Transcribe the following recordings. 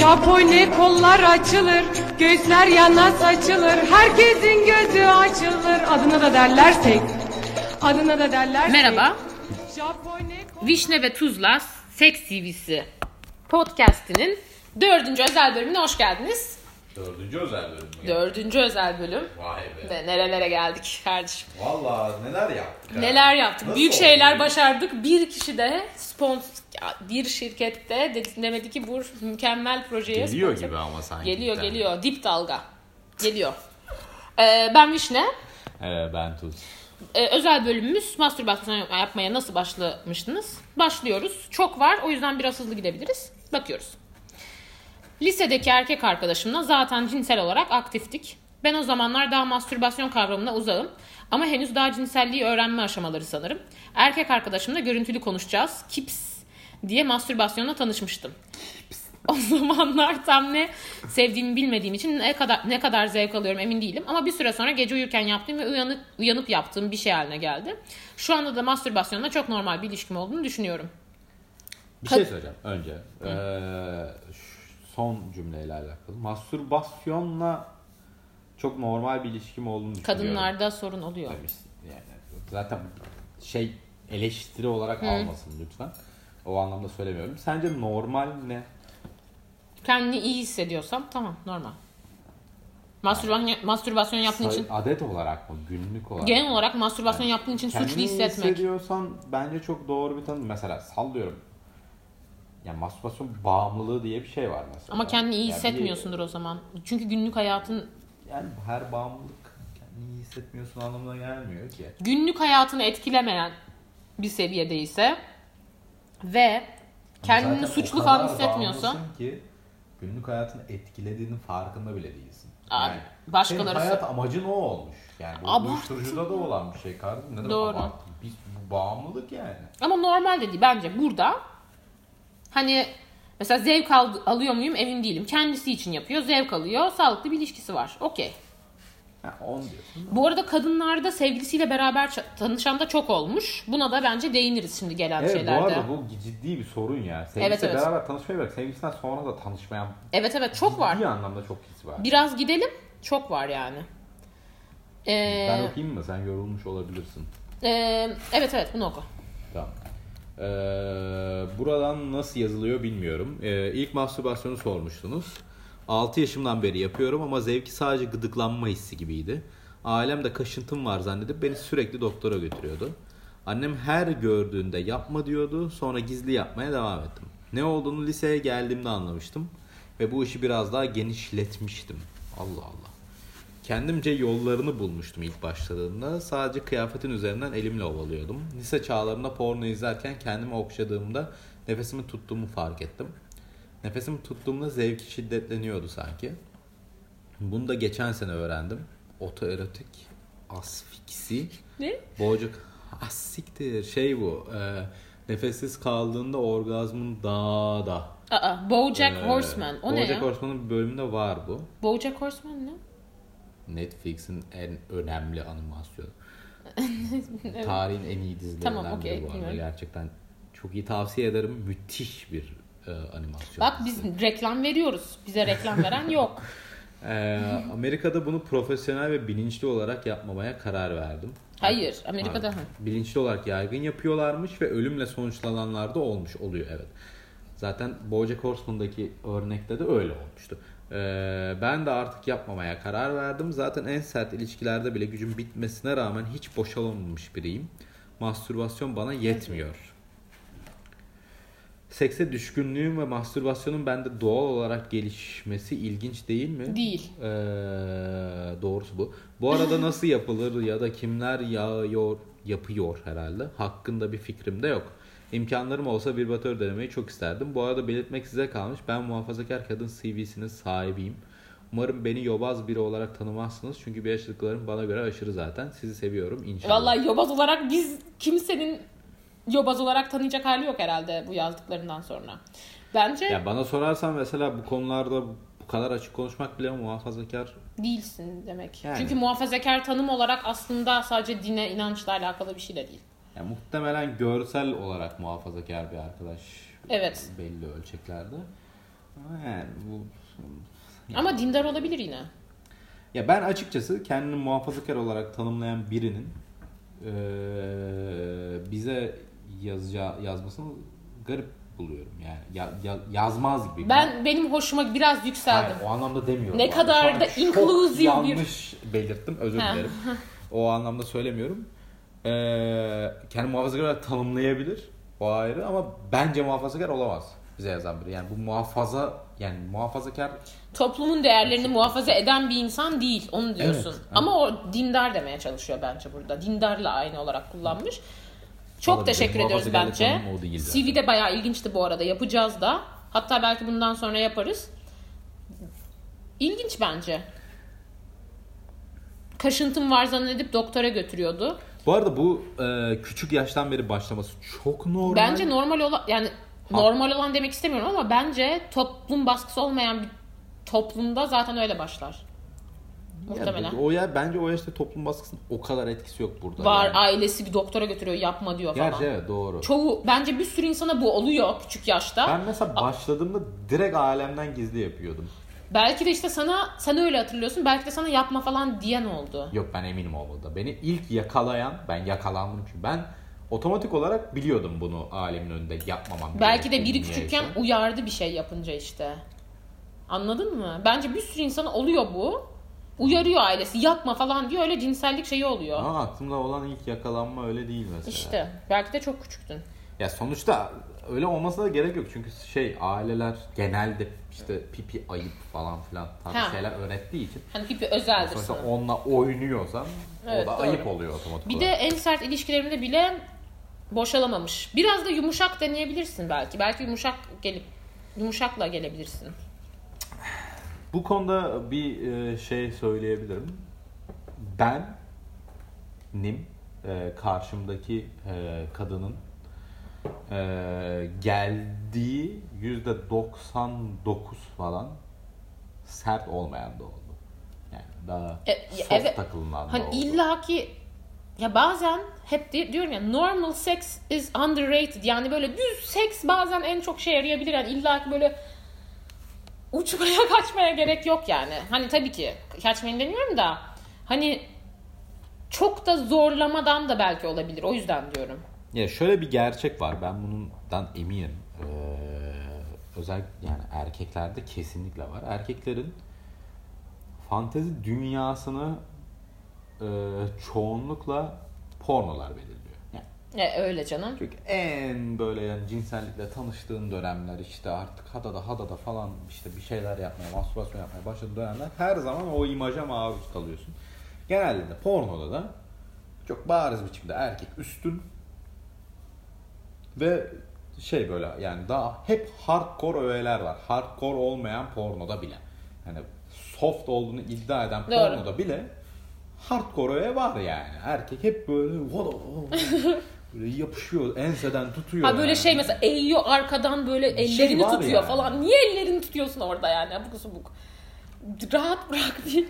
Japone kollar açılır, göğüsler yana saçılır, herkesin gözü açılır. Adına da derlersek, adına da derlersek. Merhaba. Japone Vişne ve Tuzla Seks TV'si podcast'inin dördüncü özel bölümüne hoş geldiniz. Dördüncü özel bölüm mü? Dördüncü özel bölüm. Vay be. Ve nerelere geldik kardeşim. Valla neler yaptık ha? Neler yaptık. Nasıl Büyük oldu şeyler başardık. Bir kişi de sponsor bir şirkette de- demedi ki bu mükemmel projeye Geliyor sponsor- gibi ama sanki. Geliyor tane. geliyor. Dip dalga. Geliyor. Ee, ben Vişne. Ee, ben Tuz. Ee, özel bölümümüz mastürbasyon yapmaya nasıl başlamıştınız? Başlıyoruz. Çok var o yüzden biraz hızlı gidebiliriz. Bakıyoruz. Lisedeki erkek arkadaşımla zaten cinsel olarak aktiftik. Ben o zamanlar daha mastürbasyon kavramına uzağım. Ama henüz daha cinselliği öğrenme aşamaları sanırım. Erkek arkadaşımla görüntülü konuşacağız. Kips diye mastürbasyonla tanışmıştım. O zamanlar tam ne sevdiğimi bilmediğim için ne kadar ne kadar zevk alıyorum emin değilim. Ama bir süre sonra gece uyurken yaptığım ve uyanıp, uyanıp yaptığım bir şey haline geldi. Şu anda da mastürbasyonla çok normal bir ilişkim olduğunu düşünüyorum. Bir şey söyleyeceğim önce. Ee, son cümleyle alakalı. Mastürbasyonla çok normal bir ilişkim olduğunu düşünüyorum. Kadınlarda sorun oluyor. Demişsin. Yani zaten şey eleştiri olarak almasın lütfen. O anlamda söylemiyorum. Sence normal ne? Kendini iyi hissediyorsam tamam normal. Mastürbasyon, mastürbasyon yaptığın Say- için adet olarak mı? Günlük olarak genel olarak mastürbasyon yaptığın için suçlu Kendini hissetmek. hissediyorsan bence çok doğru bir tanım. Mesela sallıyorum. Yani mastürbasyon bağımlılığı diye bir şey var mesela. Ama kendini iyi Yani bir- hissetmiyorsundur o zaman. Çünkü günlük hayatın Yani her bağımlılık kendini iyi hissetmiyorsun anlamına gelmiyor ki. günlük hayatını etkilemeyen bir seviyedeyse ve kendini Zaten suçlu falan hissetmiyorsa ki günlük hayatını etkilediğinin farkında bile değilsin. Abi, başkaları- senin hayat amacın o olmuş. Yani bu Abarttın uyuşturucuda da olan bir şey kardeşim. Ne Doğru. abarttın? Biz, bu bağımlılık yani. ama normal dedi bence burada hani mesela zevk al- alıyor muyum emin değilim. Kendisi için yapıyor, zevk alıyor, sağlıklı bir ilişkisi var. Okey. Ha, on diyorsun. Bu arada kadınlarda sevgilisiyle beraber tanışan da çok olmuş. Buna da bence değiniriz şimdi gelen Evet şeylerde. bu arada bu ciddi bir sorun ya. Sevgilisiyle Evet, evet. beraber tanışmaya bırak. Sevgilisinden sonra da tanışmayan Evet evet çok var. bir anlamda çok his var. Biraz gidelim. Çok var yani. Ee, Ben okuyayım mı? Sen yorulmuş olabilirsin. e, evet evet bunu oku. Tamam. Ee, buradan nasıl yazılıyor bilmiyorum. Ee, ilk mastürbasyonu sormuştunuz. 6 yaşımdan beri yapıyorum ama zevki sadece gıdıklanma hissi gibiydi. Ailem de kaşıntım var zannedip beni sürekli doktora götürüyordu. Annem her gördüğünde yapma diyordu. Sonra gizli yapmaya devam ettim. Ne olduğunu liseye geldiğimde anlamıştım. Ve bu işi biraz daha genişletmiştim. Allah Allah. Kendimce yollarını bulmuştum ilk başladığımda. Sadece kıyafetin üzerinden elimle ovalıyordum. Lise çağlarında porno izlerken kendimi okşadığımda nefesimi tuttuğumu fark ettim. Nefesimi tuttuğumda zevki şiddetleniyordu sanki. Bunu da geçen sene öğrendim. Otoerotik asfiksi. Ne? Boğacak. Asiktir. Şey bu. e, nefessiz kaldığında orgazmın daha da. Aa, Bojack e, Horseman. O ne Bojack ya? Horseman'ın bir bölümünde var bu. Bojack Horseman ne? Netflix'in en önemli animasyonu. Tarihin en iyi dizilerinden Tamam, okey, biri bu arada. bilmiyorum. Gerçekten çok iyi tavsiye ederim. Müthiş bir e, animasyon. Bak dizisi. biz reklam veriyoruz. Bize reklam veren yok. E, Amerika'da bunu profesyonel ve bilinçli olarak yapmamaya karar verdim. Hayır. Amerika'da. Pardon. Bilinçli olarak yaygın yapıyorlarmış ve ölümle sonuçlananlar da olmuş oluyor evet. Zaten Bojack Horseman'daki örnekte de öyle olmuştu. Ee, ben de artık yapmamaya karar verdim. Zaten en sert ilişkilerde bile gücüm bitmesine rağmen hiç boşalamamış biriyim. Mastürbasyon bana yetmiyor. Sekse düşkünlüğüm ve mastürbasyonun bende doğal olarak gelişmesi ilginç değil mi? Değil. Ee, doğrusu bu. Bu arada nasıl yapılır ya da kimler yağıyor, yapıyor herhalde hakkında bir fikrim de yok. İmkanlarım olsa bir batör denemeyi çok isterdim. Bu arada belirtmek size kalmış. Ben muhafazakar kadın CV'sinin sahibiyim. Umarım beni yobaz biri olarak tanımazsınız. Çünkü bir yaşadıklarım bana göre aşırı zaten. Sizi seviyorum inşallah. Vallahi yobaz olarak biz kimsenin yobaz olarak tanıyacak hali yok herhalde bu yazdıklarından sonra. Bence Ya bana sorarsan mesela bu konularda bu kadar açık konuşmak bile muhafazakar değilsin demek. Yani. Çünkü muhafazakar tanım olarak aslında sadece dine, inançla alakalı bir şey de değil. Ya muhtemelen görsel olarak muhafazakar bir arkadaş. Evet. Belli ölçeklerde. Yani bu Ama dindar olabilir yine. Ya ben açıkçası kendini muhafazakar olarak tanımlayan birinin eee, bize yazacağı yazmasını garip buluyorum yani ya, ya- yazmaz gibi. Ben benim hoşuma biraz yükseldim. Hayır, o anlamda demiyorum. Ne kadar da inclusive bir- yanlış belirttim özür dilerim. o anlamda söylemiyorum. Eee kendi muhafazakar olarak tanımlayabilir o ayrı ama bence muhafazakar olamaz bize yazan biri. Yani bu muhafaza yani muhafazakar Toplumun değerlerini muhafaza eden bir insan değil. Onu diyorsun. Evet, evet. Ama o dindar demeye çalışıyor bence burada. Dindarla aynı olarak kullanmış. Çok Olabilir. teşekkür ediyoruz bence. CV de bayağı ilginçti bu arada. Yapacağız da. Hatta belki bundan sonra yaparız. İlginç bence. Kaşıntım var zannedip doktora götürüyordu. Bu arada bu e, küçük yaştan beri başlaması çok normal. Bence normal olan yani normal olan demek istemiyorum ama bence toplum baskısı olmayan bir toplumda zaten öyle başlar. Muhtemelen. Yani o ya bence o yaşta toplum baskısının o kadar etkisi yok burada. Var yani. ailesi bir doktora götürüyor yapma diyor falan. Gerçi evet doğru. Çoğu bence bir sürü insana bu oluyor küçük yaşta. Ben mesela başladığımda direkt alemden gizli yapıyordum. Belki de işte sana sen öyle hatırlıyorsun. Belki de sana yapma falan diyen oldu. Yok ben eminim olmadı. Beni ilk yakalayan, ben yakalandım çünkü ben otomatik olarak biliyordum bunu alemin önünde yapmamam Belki de biri küçükken niyeyse. uyardı bir şey yapınca işte. Anladın mı? Bence bir sürü insana oluyor bu. Uyarıyor ailesi yapma falan diyor öyle cinsellik şeyi oluyor. Ama aklımda olan ilk yakalanma öyle değil mesela. İşte belki de çok küçüktün. Ya sonuçta öyle olmasına da gerek yok. Çünkü şey aileler genelde işte pipi ayıp falan filan tarzı Ha. şeyler öğrettiği için Hani pipi özeldir sonuçta sana. onunla oynuyorsan Evet, o da doğru. ayıp oluyor otomatik Bir de olarak. en sert ilişkilerimde bile boşalamamış. Biraz da yumuşak deneyebilirsin belki. Belki yumuşak gelip yumuşakla gelebilirsin. Bu konuda bir e, şey söyleyebilirim. Ben nim e, karşımdaki e, kadının e, geldiği yüzde 99 falan sert olmayan da oldu. Yani daha E, soft evet. takılınan da Hani oldu. illa ki ya bazen hep di- diyorum ya normal sex is underrated. Yani böyle düz seks bazen en çok şey yarayabilir. Yani illa ki böyle uçmaya kaçmaya gerek yok yani. Hani tabii ki kaçmayın demiyorum da hani çok da zorlamadan da belki olabilir. O yüzden diyorum. Ya şöyle bir gerçek var. Ben bundan eminim. Ee, özellikle yani erkeklerde kesinlikle var. Erkeklerin fantezi dünyasını e, çoğunlukla pornolar belirliyor. Yani E, öyle canım. çünkü en böyle yani cinsellikle tanıştığın dönemler işte artık hadada hadada falan işte bir şeyler yapmaya, mastürbasyon yapmaya başladığın dönemler her zaman o imaja maruz kalıyorsun. Genelde de pornoda da çok bariz biçimde erkek üstün ve şey böyle yani daha hep hardcore öğeler var. Hardcore olmayan pornoda bile. Yani soft olduğunu iddia eden Doğru. pornoda bile hardcore öğe var yani. Erkek hep böyle böyle yapışıyor, enseden tutuyor. Ha böyle yani. şey mesela eğiyor arkadan böyle şey ellerini tutuyor yani. falan. Niye ellerini tutuyorsun orada yani? Abuk subuk. Rahat bırak değil.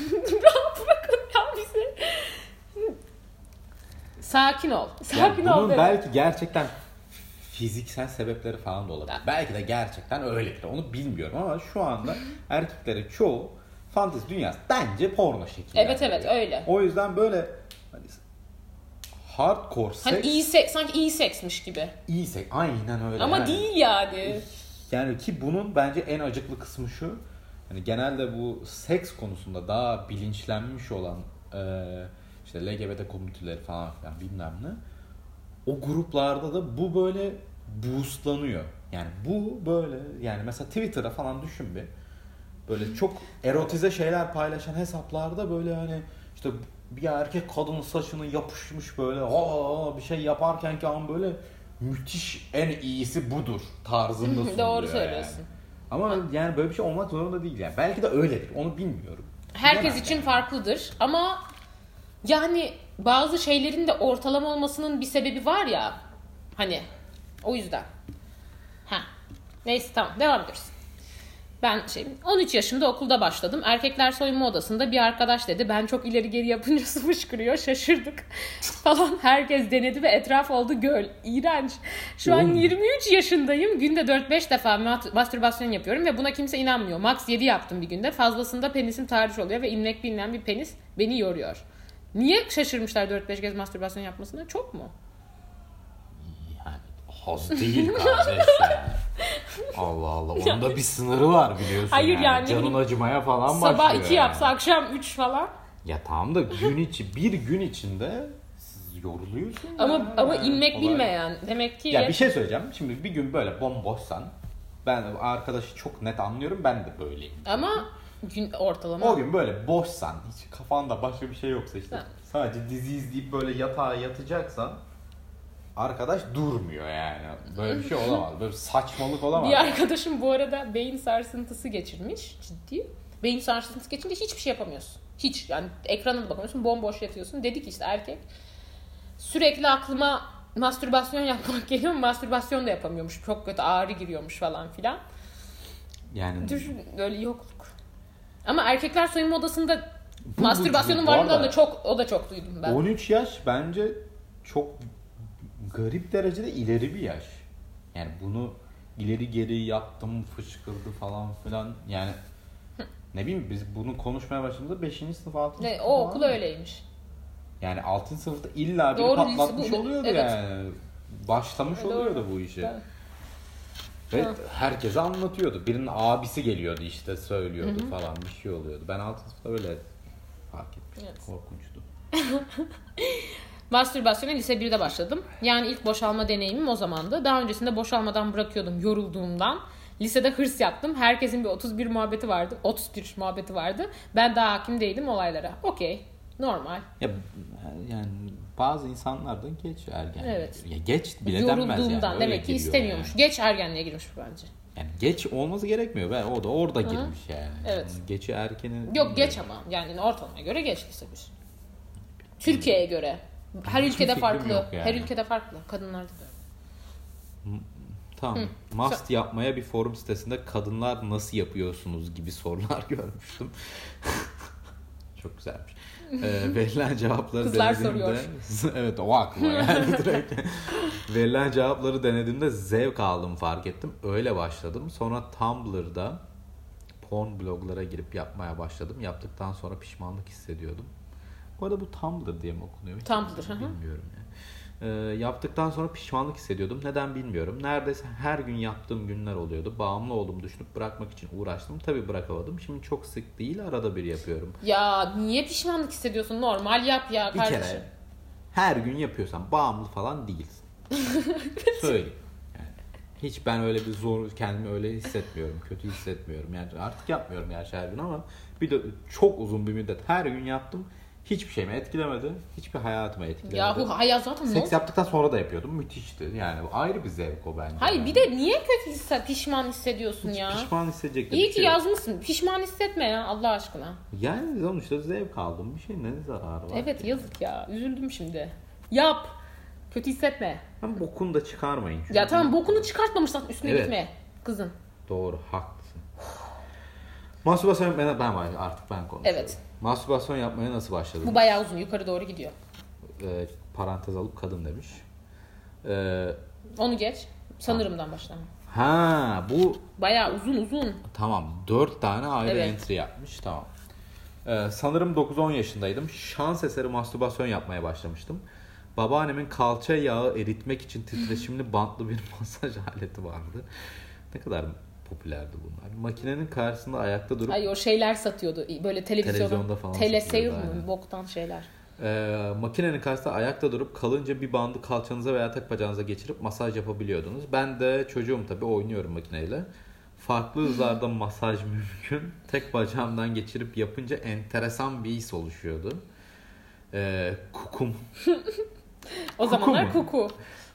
Rahat bırakın ya bizi. Sakin ol. Yani Sakin ol. bunun dedim. belki gerçekten fiziksel sebepleri falan da olabilir. Belki de gerçekten öyledir. Onu bilmiyorum ama şu anda erkeklerin çoğu fantezi dünyası bence porno şekli. Evet evet öyle. O yüzden böyle hani hardcore Hani seks iyi seks, sanki iyi seksmiş gibi. iyi seks. Aynen öyle. Ama yani. değil yani. Yani ki bunun bence en acıklı kısmı şu. Hani genelde bu seks konusunda daha bilinçlenmiş olan e, işte LGBT komüniteleri falan filan bilmem ne. O gruplarda da bu böyle boostlanıyor. Yani bu böyle yani mesela Twitter'a falan düşün bir. Böyle çok erotize şeyler paylaşan hesaplarda böyle hani işte bir erkek kadının saçını yapışmış böyle aa bir şey yaparken ki an böyle müthiş en iyisi budur tarzında sunuluyor Doğru yani. söylüyorsun. Ama yani böyle bir şey olmak zorunda değil yani. Belki de öyledir. Onu bilmiyorum. Herkes Bilemem için yani. farklıdır ama yani bazı şeylerin de ortalama olmasının bir sebebi var ya. Hani o yüzden. Ha. Neyse tamam devam ediyoruz. Ben şey 13 yaşında okulda başladım. Erkekler soyunma odasında bir arkadaş dedi. Ben çok ileri geri yapınca su fışkırıyor. Şaşırdık falan. Herkes denedi ve etraf oldu göl. İğrenç. Şu an Oğlum. 23 yaşındayım. Günde 4-5 defa mastürbasyon yapıyorum ve buna kimse inanmıyor. Max 7 yaptım bir günde. Fazlasında penisim tahriş oluyor ve inmek bilinen bir penis beni yoruyor. Niye şaşırmışlar 4-5 kez mastürbasyon yapmasına? Çok mu? Yani az değil kardeş yani. Allah Allah. Onun da bir sınırı var biliyorsun. Hayır yani. Canın acımaya falan Sabah başlıyor 2 yani. yapsa akşam 3 falan. Ya tamam da gün içi bir gün içinde siz yoruluyorsun. Ama ya. ama Yani inmek kolay. bilmeyen demek ki Ya bir şey söyleyeceğim. Şimdi bir gün böyle bomboşsan ben arkadaşı çok net anlıyorum. Ben de böyleyim. ama gün ortalama O gün böyle boşsan, hiç kafanda başka bir şey yoksa işte Ha. sadece dizi izleyip böyle yatağa yatacaksan arkadaş durmuyor yani. Böyle bir şey olamaz. Böyle bir saçmalık olamaz. Bir arkadaşım bu arada beyin sarsıntısı geçirmiş ciddi. Beyin sarsıntısı geçince hiçbir şey yapamıyorsun. Hiç yani ekrana da bakamıyorsun bomboş yatıyorsun. Dedi ki işte erkek sürekli aklıma mastürbasyon yapmak geliyor mastürbasyon da yapamıyormuş. Çok kötü ağrı giriyormuş falan filan. Yani Düşün öyle yokluk. Ama erkekler soyunma odasında Bu- mastürbasyonun varlığından da çok o da çok duydum ben. 13 yaş bence çok garip derecede ileri bir yaş. Yani bunu ileri geri yaptım fışkırdı falan filan yani ne bileyim biz bunu konuşmaya başladığımızda 5. sınıf 6. Ne, sınıf o falan. okul öyleymiş. Yani 6. sınıfta illa Doğru, patlatmış bu- oluyordu evet. yani. Başlamış Doğru. oluyordu bu işi. Evet. Ve Ha. herkese anlatıyordu. Birinin abisi geliyordu işte söylüyordu falan bir şey oluyordu. Ben 6. sınıfta öyle fark etmiştim. Evet. Korkunçtu. Mastürbasyona lise 1'de başladım. Yani ilk boşalma deneyimim o zamandı. Daha öncesinde boşalmadan bırakıyordum yorulduğumdan. Lisede hırs yaptım. Herkesin bir 31 muhabbeti vardı. 31 muhabbeti vardı. Ben daha hakim değildim olaylara. Okey. Normal. Ya yani bazı insanlar da geç ergen. Evet. Ya geç bile denmez yani. Öyle demek ki istemiyormuş. Yani. Geç ergenliğe girmiş bu bence. Yani geç olması gerekmiyor. Ben o da orada girmiş yani. Evet. Yani Geçi erkeni Yok geç ama. Yani ortalamaya göre geç lise 1. Türkiye'ye göre. Her ülkede farklı. yani. Her ülkede farklı. Kadınlarda da. Tamam. Must yapmaya bir forum sitesinde kadınlar nasıl yapıyorsunuz gibi sorular görmüştüm. Çok güzelmiş. Ee, verilen cevapları Kızlar denediğimde evet o aklıma geldi direkt. verilen cevapları denediğimde zevk aldım fark ettim. Öyle başladım. Sonra Tumblr'da porn bloglara girip yapmaya başladım. Yaptıktan sonra pişmanlık hissediyordum. Bu arada bu Tumblr diye mi okunuyor? Hiç Tumblr. Bilmiyorum yani. Ee, yaptıktan sonra pişmanlık hissediyordum. Neden bilmiyorum. Neredeyse her gün yaptığım günler oluyordu. Bağımlı oldum, düşünüp bırakmak için uğraştım. Tabii bırakamadım. Şimdi çok sık değil, arada bir yapıyorum. Ya niye pişmanlık hissediyorsun? Normal yap ya Bir kardeşim. kere her gün yapıyorsan bağımlı falan değilsin. Söyleyeyim. Yani hiç ben öyle bir zor kendimi öyle hissetmiyorum. Kötü hissetmiyorum. Yani artık yapmıyorum gerçi her gün ama bir de çok uzun bir müddet her gün yaptım. Hiçbir şeyimi etkilemedi. Hiçbir hayatımı etkilemedi. Yahu hayat zaten Seks oldu? yaptıktan sonra da yapıyordum. Müthişti. Yani ayrı bir zevk o bence. Hayır yani. bir de niye kötü hisse, pişman hissediyorsun Hiç ya? pişman hissedecek de İyi bir ki şey yok. yazmışsın. Pişman hissetme ya Allah aşkına. Yani sonuçta zevk aldım. Bir şey ne zararı var? Evet ki? yazık ya. Üzüldüm şimdi. Yap. Kötü hissetme. Hem bokunu da çıkarmayın. Çünkü Ya tamam bokunu çıkartmamışsan üstüne Evet. gitme. Kızın. Doğru haklısın. Mastürbasyon ben, ben var artık ben konuşuyorum. Evet. Mastürbasyon yapmaya nasıl başladın? Bu bayağı uzun. Yukarı doğru gidiyor. Ee, parantez alıp kadın demiş. Ee, Onu geç. Sanırımdan başlama. ha bu Bayağı uzun uzun. Tamam. 4 tane ayrı Evet. entry yapmış. Tamam. Ee, sanırım 9-10 yaşındaydım. Şans eseri mastürbasyon yapmaya başlamıştım. Babaannemin kalça yağı eritmek için titreşimli bantlı bir masaj aleti vardı. Ne kadar popülerdi bunlar. Makinenin karşısında ayakta durup Ay o şeyler satıyordu. Böyle televizyonda. Televizyonda falan mı? aynen. Boktan şeyler. Ee, makinenin karşısında ayakta durup kalınca bir bandı kalçanıza veya tek bacağınıza geçirip masaj yapabiliyordunuz. Ben de çocuğum tabii oynuyorum makineyle. Farklı hızlarda masaj mümkün. Tek bacağımdan geçirip yapınca enteresan bir his oluşuyordu. Ee, kukum. O Kuku zamanlar kuku.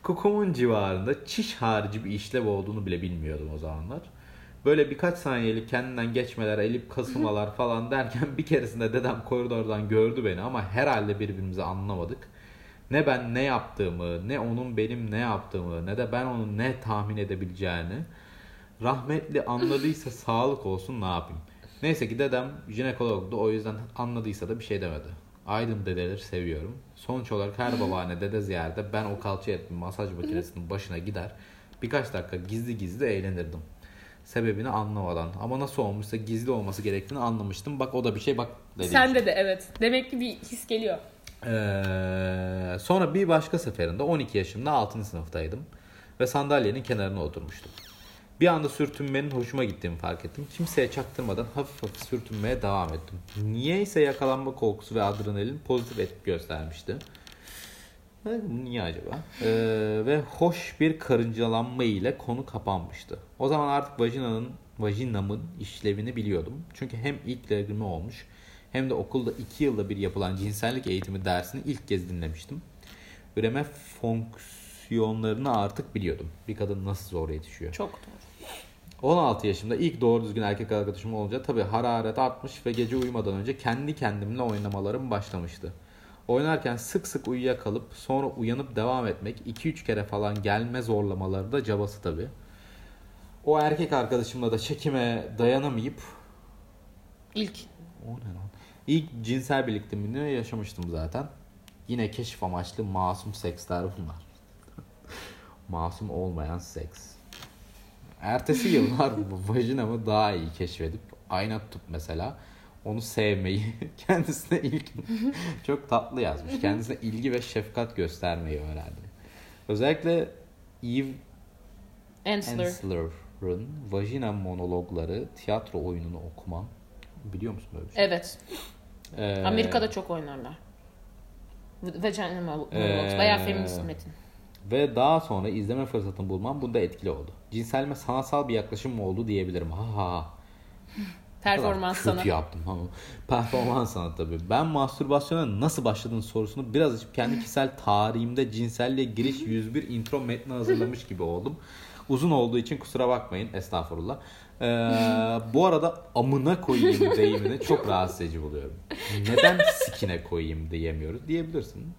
Kukumun civarında çiş harici bir işlev olduğunu bile bilmiyordum o zamanlar. Böyle birkaç saniyelik kendinden geçmeler, elip kasılmalar falan derken bir keresinde dedem koridordan gördü beni ama herhalde birbirimizi anlamadık. Ne ben ne yaptığımı, ne onun benim ne yaptığımı, ne de ben onun ne tahmin edebileceğini Rahmetli anladıysa sağlık olsun ne yapayım. Neyse ki dedem jinekologdu o yüzden anladıysa da bir şey demedi. Aydın dedeleri seviyorum. Sonuç olarak her babaanne dede ziyarete ben o kalça etli masaj makinesinin başına gider. Birkaç dakika gizli gizli eğlenirdim. Sebebini anlamadan. Ama nasıl olmuşsa gizli olması gerektiğini anlamıştım. Bak o da bir şey bak dedi. Sende de evet. Demek ki bir his geliyor. Ee, sonra bir başka seferinde 12 yaşımda 6. sınıftaydım. Ve sandalyenin kenarına oturmuştum. Bir anda sürtünmenin hoşuma gittiğini fark ettim. Kimseye çaktırmadan hafif hafif sürtünmeye devam ettim. Niyeyse yakalanma korkusu ve adrenalin pozitif etki göstermişti. Niye acaba? Ee, ve hoş bir karıncalanma ile konu kapanmıştı. O zaman artık vajinanın, vajinamın işlevini biliyordum. Çünkü hem ilk dergimi olmuş hem de okulda iki yılda bir yapılan cinsellik eğitimi dersini ilk kez dinlemiştim. Üreme fonksiyonlarını artık biliyordum. Bir kadın nasıl zor yetişiyor. Çok doğru. 16 yaşımda ilk doğru düzgün erkek arkadaşım olunca tabii hararet artmış ve gece uyumadan önce kendi kendimle oynamalarım başlamıştı. Oynarken sık sık uyuyakalıp sonra uyanıp devam etmek 2-3 kere falan gelme zorlamaları da cabası tabii. O erkek arkadaşımla da çekime dayanamayıp İlk. o ne lan? İlk cinsel birlikteliğimi yaşamıştım zaten. Yine keşif amaçlı masum seksler bunlar. masum olmayan seks. Ertesi yıllar vajinamı daha iyi keşfedip ayna tutup mesela onu sevmeyi kendisine ilk çok tatlı yazmış. Kendisine ilgi ve şefkat göstermeyi öğrendi. Özellikle Eve Ensler. Ensler'ın vajina monologları tiyatro oyununu okumam. Biliyor musun böyle bir şey? Evet. Ee, Amerika'da çok oynarlar. Vagina Monologues. Ee, Bayağı feminist metin. Ve daha sonra izleme fırsatını bulmam bunda etkili oldu. Cinselme sanatsal bir yaklaşım mı oldu diyebilirim. Ha ha Performans Kötü sana. yaptım ama. Performans sana tabii. Ben mastürbasyona nasıl başladığın sorusunu biraz açıp kendi kişisel tarihimde cinselliğe giriş 101 intro metni hazırlamış gibi oldum. Uzun olduğu için kusura bakmayın. Estağfurullah. Ee, bu arada amına koyayım deyimini çok rahatsız edici buluyorum. Neden sikine koyayım diyemiyoruz diyebilirsin.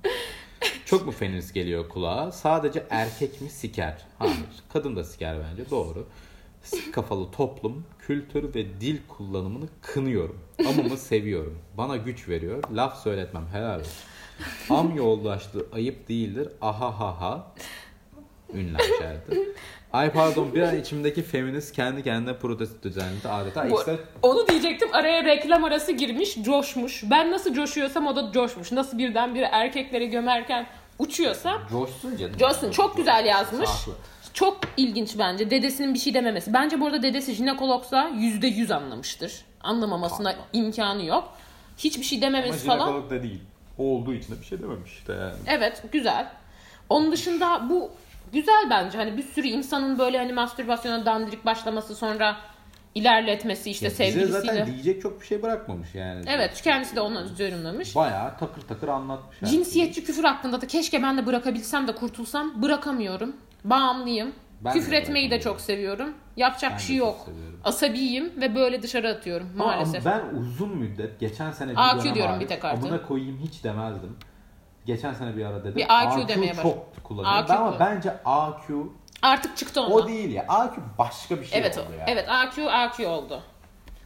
Çok mu feminist geliyor kulağa? Sadece erkek mi siker? Hayır. Kadın da siker bence. Doğru. Kafalı toplum, kültür ve dil kullanımını kınıyorum. Amımı seviyorum. Bana güç veriyor. Laf söyletmem. Helal olsun. Am yoldaşlığı ayıp değildir. Aha ha ha. Ünlem işareti. Ay pardon bir an içimdeki feminist kendi kendine protesto düzenledi adeta. Bu- İşte Onu diyecektim. Araya reklam arası girmiş, coşmuş. Ben nasıl coşuyorsam o da coşmuş. Nasıl birdenbire erkekleri gömerken uçuyorsa coşsun canım. Coşsun çok güzel yazmış. Haklı. Çok ilginç bence. Dedesinin bir şey dememesi. Bence bu arada dedesi jinekologsa yüzde yüz anlamıştır. Anlamamasına imkanı yok. Hiçbir şey dememesi falan. da değil. Olduğu için de bir şey dememiş işte yani. Evet güzel. Onun dışında bu güzel bence. Hani bir sürü insanın böyle hani mastürbasyona dandirik başlaması sonra ilerletmesi işte Ya bize sevgilisiyle. zaten diyecek çok bir şey bırakmamış yani. Evet kendisi de onu yorumlamış. Bayağı takır takır anlatmış. yani. Cinsiyetçi küfür hakkında da keşke ben de bırakabilsem de kurtulsam. Bırakamıyorum. Bağımlıyım. Ben küfür etmeyi de çok seviyorum. Yapacak Ben şey yok. Asabiyim ve böyle dışarı atıyorum Ama maalesef. Ben uzun müddet geçen sene bir AQ diyorum bir tek artık. Amına koyayım hiç demezdim. Geçen sene bir ara dedim. Bir AQ demeye baş- çok kullanıyorum. AQ Ben ama bence AQ Artık çıktı ondan. o değil ya. AQ başka bir şey evet, oldu ya. evet AQ AQ oldu.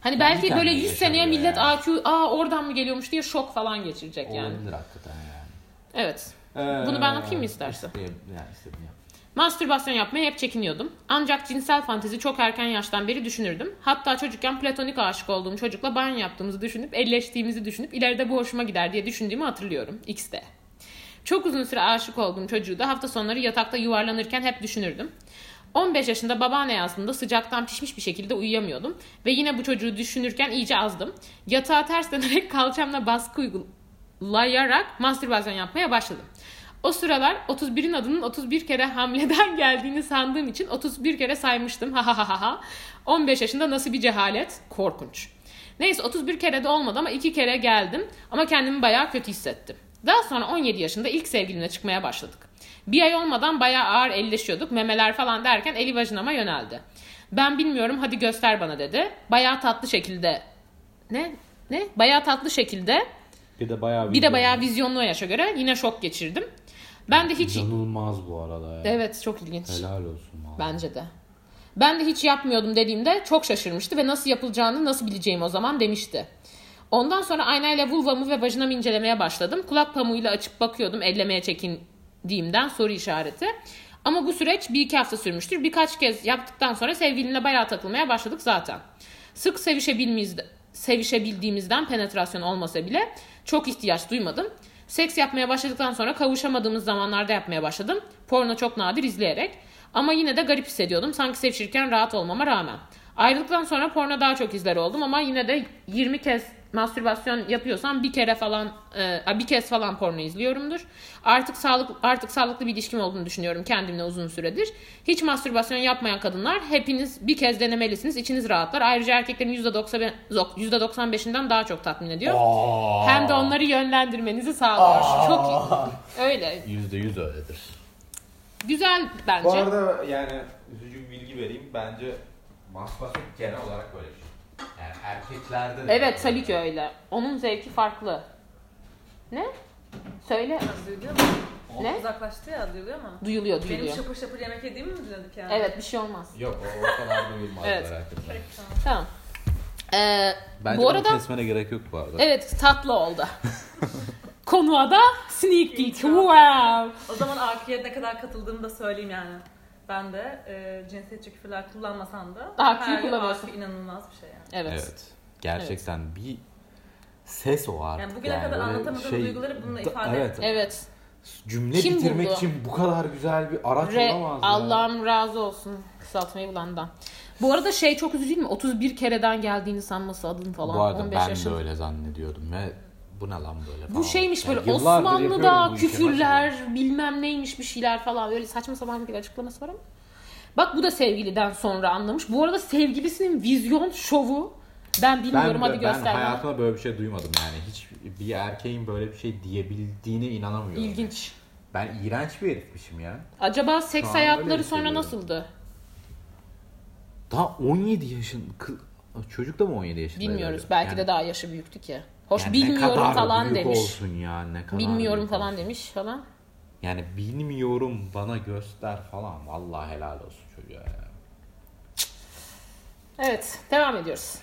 Hani Kendi belki böyle kendine 100 seneye millet yani. AQ aa oradan mı geliyormuş diye şok falan geçirecek yani. Olabilir hakikaten yani. Evet. Ee, Bunu ben yapayım mı istersen? Yani istedim ya. Mastürbasyon yapmaya hep çekiniyordum. Ancak cinsel fantezi çok erken yaştan beri düşünürdüm. Hatta çocukken platonik aşık olduğum çocukla banyo yaptığımızı düşünüp, elleştiğimizi düşünüp ileride bu hoşuma gider diye düşündüğümü hatırlıyorum. X'te. Çok uzun süre aşık olduğum çocuğu da hafta sonları yatakta yuvarlanırken hep düşünürdüm. 15 yaşında babaanne yazdığında sıcaktan pişmiş bir şekilde uyuyamıyordum. Ve yine bu çocuğu düşünürken iyice azdım. Yatağa ters dönerek kalçamla baskı uygulayarak mastürbasyon yapmaya başladım. O sıralar 31'in adının 31 kere hamleden geldiğini sandığım için 31 kere saymıştım. Ha ha ha ha ha. 15 yaşında nasıl bir cehalet? Korkunç. Neyse 31 kere de olmadı ama 2 kere geldim. Ama kendimi bayağı kötü hissettim. Daha sonra 17 yaşında ilk sevgilimle çıkmaya başladık. Bir ay olmadan bayağı ağır elleşiyorduk. Memeler falan derken eli vajinama yöneldi. Ben bilmiyorum hadi göster bana dedi. Bayağı tatlı şekilde ne? Ne? Bayağı tatlı şekilde Bir de bayağı bir de bayağı vizyonlu yaşa göre yine şok geçirdim. Ben de hiç İnanılmaz bu arada ya. Evet çok ilginç. Helal olsun valla. Bence de. Ben de hiç yapmıyordum dediğimde çok şaşırmıştı ve nasıl yapılacağını nasıl bileceğim o zaman demişti. Ondan sonra aynayla vulvamı ve vajinamı incelemeye başladım. Kulak pamuğuyla açıp bakıyordum ellemeye çekindiğimden soru işareti. Ama bu süreç bir iki hafta sürmüştür. Birkaç kez yaptıktan sonra sevgilimle bayağı takılmaya başladık zaten. Sık sevişebildiğimiz, sevişebildiğimizden penetrasyon olmasa bile çok ihtiyaç duymadım. Seks yapmaya başladıktan sonra kavuşamadığımız zamanlarda yapmaya başladım. Porno çok nadir izleyerek. Ama yine de garip hissediyordum. Sanki sevişirken rahat olmama rağmen. Ayrıldıktan sonra porno daha çok izler oldum ama yine de 20 kez mastürbasyon yapıyorsam bir kere falan e, bir kez falan porno izliyorumdur. Artık sağlık artık sağlıklı bir ilişkim olduğunu düşünüyorum kendimle uzun süredir. Hiç mastürbasyon yapmayan kadınlar hepiniz bir kez denemelisiniz. İçiniz rahatlar. Ayrıca erkeklerin %90 %95'inden daha çok tatmin ediyor. Hem de onları yönlendirmenizi sağlıyor. Çok iyi. Öyle. Yüzde yüz öyledir. Güzel bence. Bu arada yani üzücü bir bilgi vereyim. Bence mastürbasyon genel olarak böyle bir şey. Yani erkeklerde de Evet tabii ki öyle. Onun zevki farklı. Ne? Söyle. Duyuluyor mu? Ne? Uzaklaştı ya duyuluyor mu? Duyuluyor Benim duyuluyor. şapır şapır yemek yediğimi mi dinledik yani? Evet bir şey olmaz. Yok o, o kadar duyulmaz Evet. merak etme. Tamam. Ee, Bence bu arada kesmene gerek yok bu arada. evet tatlı oldu. Konuğa da sneak peek. Wow. O zaman AK'ye ne kadar katıldığımı da söyleyeyim yani. Ben de e, cinsiyetçi küfürler kullanmasam da gün kullanıyorsun. İnanılmaz bir şey yani. Evet. Evet. Gerçekten bir ses o artık. Yani bugüne kadar böyle anlatamadığım duyguları bununla Da- ifade evet. Evet. Cümle Kim bitirmek buldu? için bu kadar güzel bir araç Re, olamaz ya. Allah'ım razı olsun kısaltmayı bulandan. Bu arada şey çok üzücü değil mi? 31 kereden geldiğini sanması adın falan. Bu arada 15 ben yaşında. de öyle zannediyordum ve bu ne lan böyle falan. Bu şeymiş böyle Yani Osmanlı'da küfürler bilmem neymiş bir şeyler falan öyle saçma sapan bir açıklaması var ama. Bak bu da sevgiliden sonra anlamış. Bu arada sevgilisinin vizyon şovu ben Ben, bilmiyorum hadi ben göster bana. hayatımda böyle bir şey duymadım yani. Hiç bir erkeğin böyle bir şey diyebildiğine inanamıyorum. İlginç. Ben iğrenç bir herifmişim ya. Acaba seks Şu hayatları sonra nasıldı? Daha 17 yaşın çocuk da mı 17 yaşında? Bilmiyoruz. Belki Yani- de daha yaşı büyüktü ki. Hoş yani bilmiyorum falan demiş. olsun ya ne kadar Bilmiyorum falan olsun. demiş falan. Yani bilmiyorum bana göster falan. Vallahi helal olsun çocuğa ya. Evet devam ediyoruz.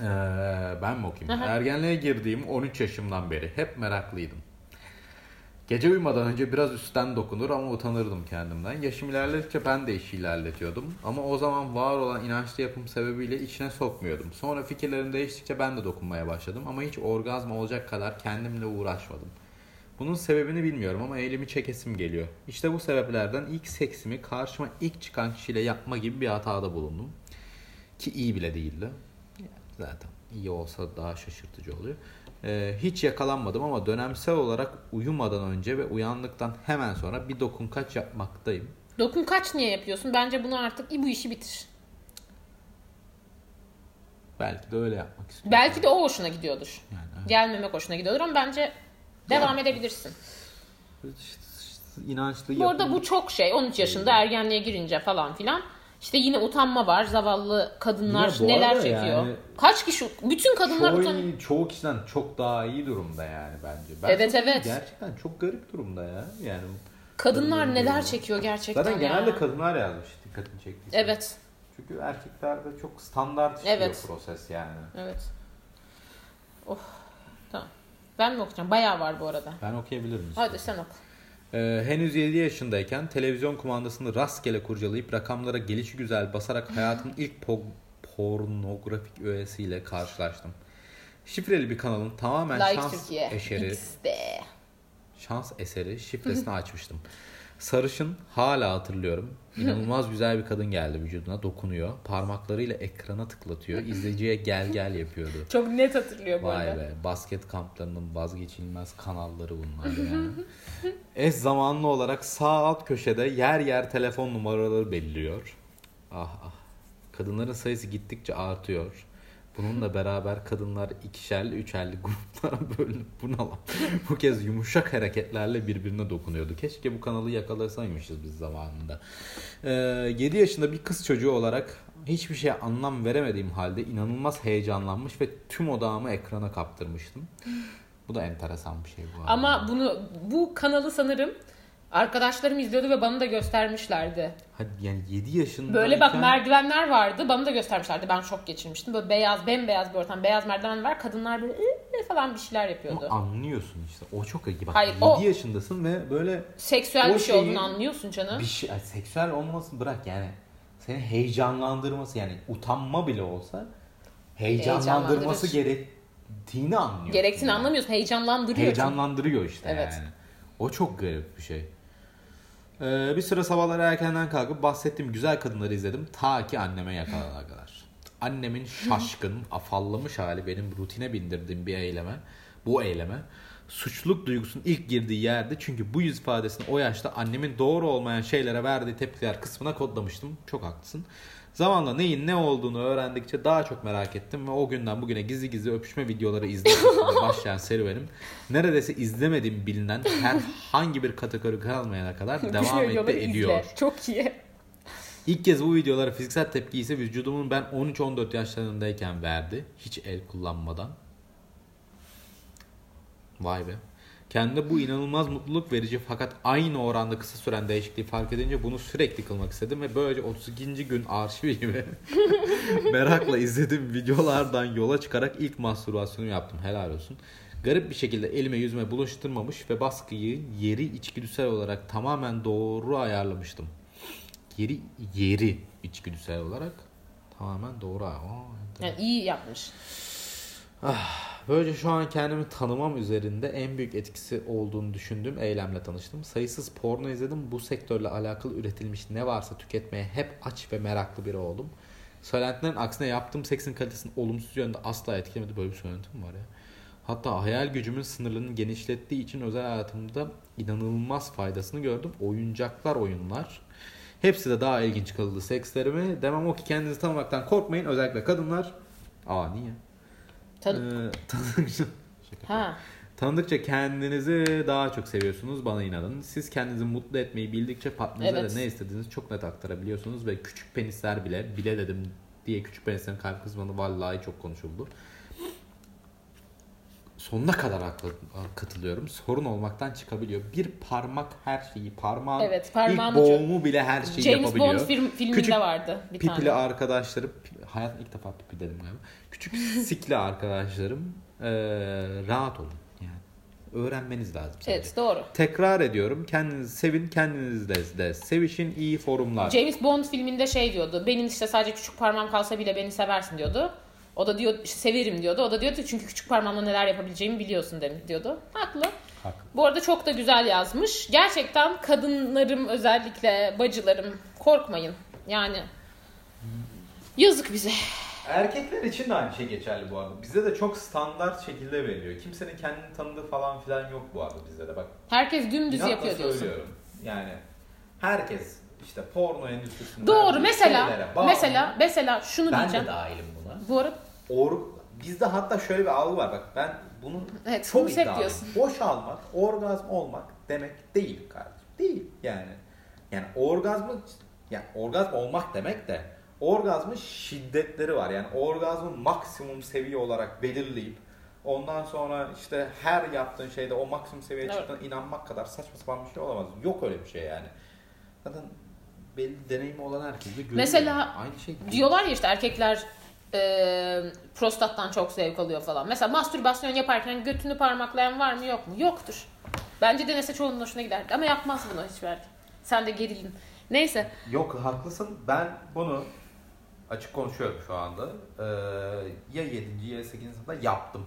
Ee, ben mi okuyayım? Aha. Ergenliğe girdiğim 13 yaşımdan beri hep meraklıydım. Gece uyumadan önce biraz üstten dokunur ama utanırdım kendimden. Yaşım ilerledikçe ben de işi ilerletiyordum. Ama o zaman var olan inançlı yapım sebebiyle içine sokmuyordum. Sonra fikirlerim değiştikçe ben de dokunmaya başladım. Ama hiç orgazm olacak kadar kendimle uğraşmadım. Bunun sebebini bilmiyorum ama elimi çekesim geliyor. İşte bu sebeplerden ilk seksimi karşıma ilk çıkan kişiyle yapma gibi bir hatada bulundum. Ki iyi bile değildi. Zaten iyi olsa daha şaşırtıcı oluyor. Ee, hiç yakalanmadım ama dönemsel olarak uyumadan önce ve uyandıktan hemen sonra bir dokun kaç yapmaktayım. Dokun kaç niye yapıyorsun? Bence bunu artık bu işi bitir. Belki de öyle yapmak istiyorum. Belki de o hoşuna gidiyordur. Yani, evet. Gelmemek hoşuna gidiyordur ama bence devam edebilirsin. İnançlı Bu arada bu çok şey. 13 yaşında ergenliğe girince falan filan. İşte yine utanma var. Zavallı kadınlar Yine neler çekiyor. yani- Kaç kişi? Bütün kadınlar çoğu, utanıyor. çoğu kişiden çok daha iyi durumda yani bence. Ben Evet, evet. Gerçekten çok garip durumda ya. Yani Kadınlar neler durumu. çekiyor gerçekten zaten ya. genelde kadınlar yazmış dikkatini çektiyse. Evet. Çünkü erkeklerde çok standart işliyor Evet. proses yani. Evet. Oh. Tamam. Ben mi okuyacağım? Bayağı var bu arada. Ben okuyabilirim. Hadi sen oku. Ee, henüz 7 yaşındayken televizyon kumandasını rastgele kurcalayıp rakamlara gelişi güzel basarak hayatımın ilk po- pornografik öğesiyle karşılaştım. Şifreli bir kanalın tamamen Like şans Türkiye. eseri, X'de. şans eseri şifresini açmıştım. Sarışın hala hatırlıyorum. İnanılmaz güzel bir kadın geldi vücuduna dokunuyor. Parmaklarıyla ekrana tıklatıyor. İzleyiciye gel gel yapıyordu. Çok net hatırlıyor bu Vay arada. be basket kamplarının vazgeçilmez kanalları bunlar yani. Eş zamanlı olarak sağ alt köşede yer yer telefon numaraları belirliyor. Ah ah. Kadınların sayısı gittikçe artıyor. Bununla beraber kadınlar ikişerli üçerli gruplara bölünüp bunalım. bu kez yumuşak hareketlerle birbirine dokunuyordu. Keşke bu kanalı yakalasaymışız biz zamanında. Ee, 7 yaşında bir kız çocuğu olarak hiçbir şeye anlam veremediğim halde inanılmaz heyecanlanmış ve tüm odağımı ekrana kaptırmıştım. Bu da enteresan bir şey bu arada. Ama bunu bu kanalı sanırım Arkadaşlarım izliyordu ve bana da göstermişlerdi. Hadi yani 7 yaşında Böyle bak merdivenler vardı. Bana da göstermişlerdi. Ben şok geçirmiştim. Böyle beyaz, bembeyaz bir ortam. Beyaz merdiven var. Kadınlar böyle "Ee" falan bir şeyler yapıyordu. Ama anlıyorsun işte. O çok iyi. Bak Hayır, 7 o- yaşındasın ve böyle Seksüel bir şey olduğunu anlıyorsun canım. bir şey seksüel olmasını bırak yani. Seni heyecanlandırması yani utanma bile olsa heyecanlandırması gerektiğini anlıyorsun. Gerektiğini yani. anlamıyorsun. Heyecanlandırıyor. Heyecanlandırıyor işte Evet. yani. O çok garip bir şey. Ee, bir süre sabahları erkenden kalkıp bahsettiğim güzel kadınları izledim. Ta ki anneme yakalanana kadar. Annemin şaşkın, afallamış hali benim rutine bindirdiğim bir eyleme. Bu eyleme. Suçluluk duygusunun ilk girdiği yerde çünkü bu yüz ifadesini o yaşta annemin doğru olmayan şeylere verdiği tepkiler kısmına kodlamıştım. Çok haklısın. Zamanla neyin ne olduğunu öğrendikçe daha çok merak ettim ve o günden bugüne gizli gizli öpüşme videoları izlemeye başlayan serüvenim neredeyse izlemediğim bilinen herhangi bir kategori kalmayana kadar devam etti ediyor. izle. Çok iyi. İlk kez bu videolara fiziksel tepki ise vücudumun ben 13-14 yaşlarındayken verdi. Hiç el kullanmadan. Vay be. Kendimde bu inanılmaz mutluluk verici fakat aynı oranda kısa süren değişikliği fark edince bunu sürekli kılmak istedim ve böylece 32. gün arşivi gibi merakla izlediğim videolardan yola çıkarak ilk mastürbasyonumu yaptım. Helal olsun. Garip bir şekilde elime yüzüme bulaştırmamış ve baskıyı yeri içgüdüsel olarak tamamen doğru ayarlamıştım. Yeri yeri içgüdüsel olarak tamamen doğru. Aa, Yani iyi yapmış. Böylece şu an kendimi tanımam üzerinde en büyük etkisi olduğunu düşündüğüm eylemle tanıştım. Sayısız porno izledim. Bu sektörle alakalı üretilmiş ne varsa tüketmeye hep aç ve meraklı biri oldum. Söylentilerin aksine yaptığım seksin kalitesini olumsuz yönde asla etkilemedi. Böyle bir söylenti mi var ya? Hatta hayal gücümün sınırlarını genişlettiği için özel hayatımda inanılmaz faydasını gördüm. Oyuncaklar oyunlar. Hepsi de daha ilginç kıldı sekslerimi. Demem o ki kendinizi tanımaktan korkmayın. Özellikle kadınlar. Aa niye? Tadı- Ee, tanıdıkça. Ha. tanıdıkça kendinizi daha çok seviyorsunuz bana inanın. Siz kendinizi mutlu etmeyi bildikçe partnerinize Evet. de ne istediğinizi çok net aktarabiliyorsunuz ve küçük penisler bile bile dedim diye küçük penislerin kalp kısmını vallahi çok konuşuldu. Sonuna kadar haklı, katılıyorum. Sorun olmaktan çıkabiliyor. Bir parmak her şeyi, parmağın Evet, ilk ucu- boğumu bile her şeyi James yapabiliyor. Bond film, filminde Küçük vardı bir Pipili tane. arkadaşlarım, hayatım ilk defa pipi dedim galiba. Küçük sikli arkadaşlarım eee, rahat olun. Yani öğrenmeniz lazım sadece. Evet doğru. Tekrar ediyorum. Kendinizi sevin, kendinizi de, de sevişin. iyi forumlar. James Bond filminde şey diyordu. Benim işte sadece küçük parmağım kalsa bile beni seversin diyordu. O da diyor işte severim diyordu. O da diyordu ki, çünkü küçük parmağımla neler yapabileceğimi biliyorsun diyordu. Haklı. Haklı. Bu arada çok da güzel yazmış. Gerçekten kadınlarım özellikle bacılarım korkmayın. Yani yazık bize. Erkekler için de aynı şey geçerli bu arada. Bize de çok standart şekilde veriliyor. Kimsenin kendini tanıdığı falan filan yok bu arada bizde de. Bak Herkes dümdüz yapıyor diyorsun. söylüyorum. Yani herkes işte porno endüstrisinde Doğru. Mesela mesela mesela şunu ben diyeceğim. de dahilim buna. Bu arada Or bizde hatta şöyle bir algı var bak ben bunun Evet, çok iddialıyım. Boşalmak, orgazm olmak demek değil kardeşim. Değil yani. Yani orgazmı yani orgazm olmak demek de orgazmın şiddetleri var. Yani orgazmı maksimum seviye olarak belirleyip ondan sonra işte her yaptığın şeyde o maksimum seviyeye Evet. çıktığına inanmak kadar saçma sapan bir şey olamaz. Yok öyle bir şey yani. Zaten belli deneyimi olan herkes de görüyor. Mesela aynı şey değil. diyorlar ya işte erkekler e, prostattan çok zevk alıyor falan. Mesela mastürbasyon yaparken götünü parmaklayan var mı yok mu? Yoktur. Bence denese çoğunun hoşuna giderdi. Ama yapmaz bunu hiçbir erkek. Sen de gerildin. Neyse. Yok haklısın. Ben bunu açık konuşuyorum şu anda. Ee, ya 7. ya 8. sınıfta yaptım.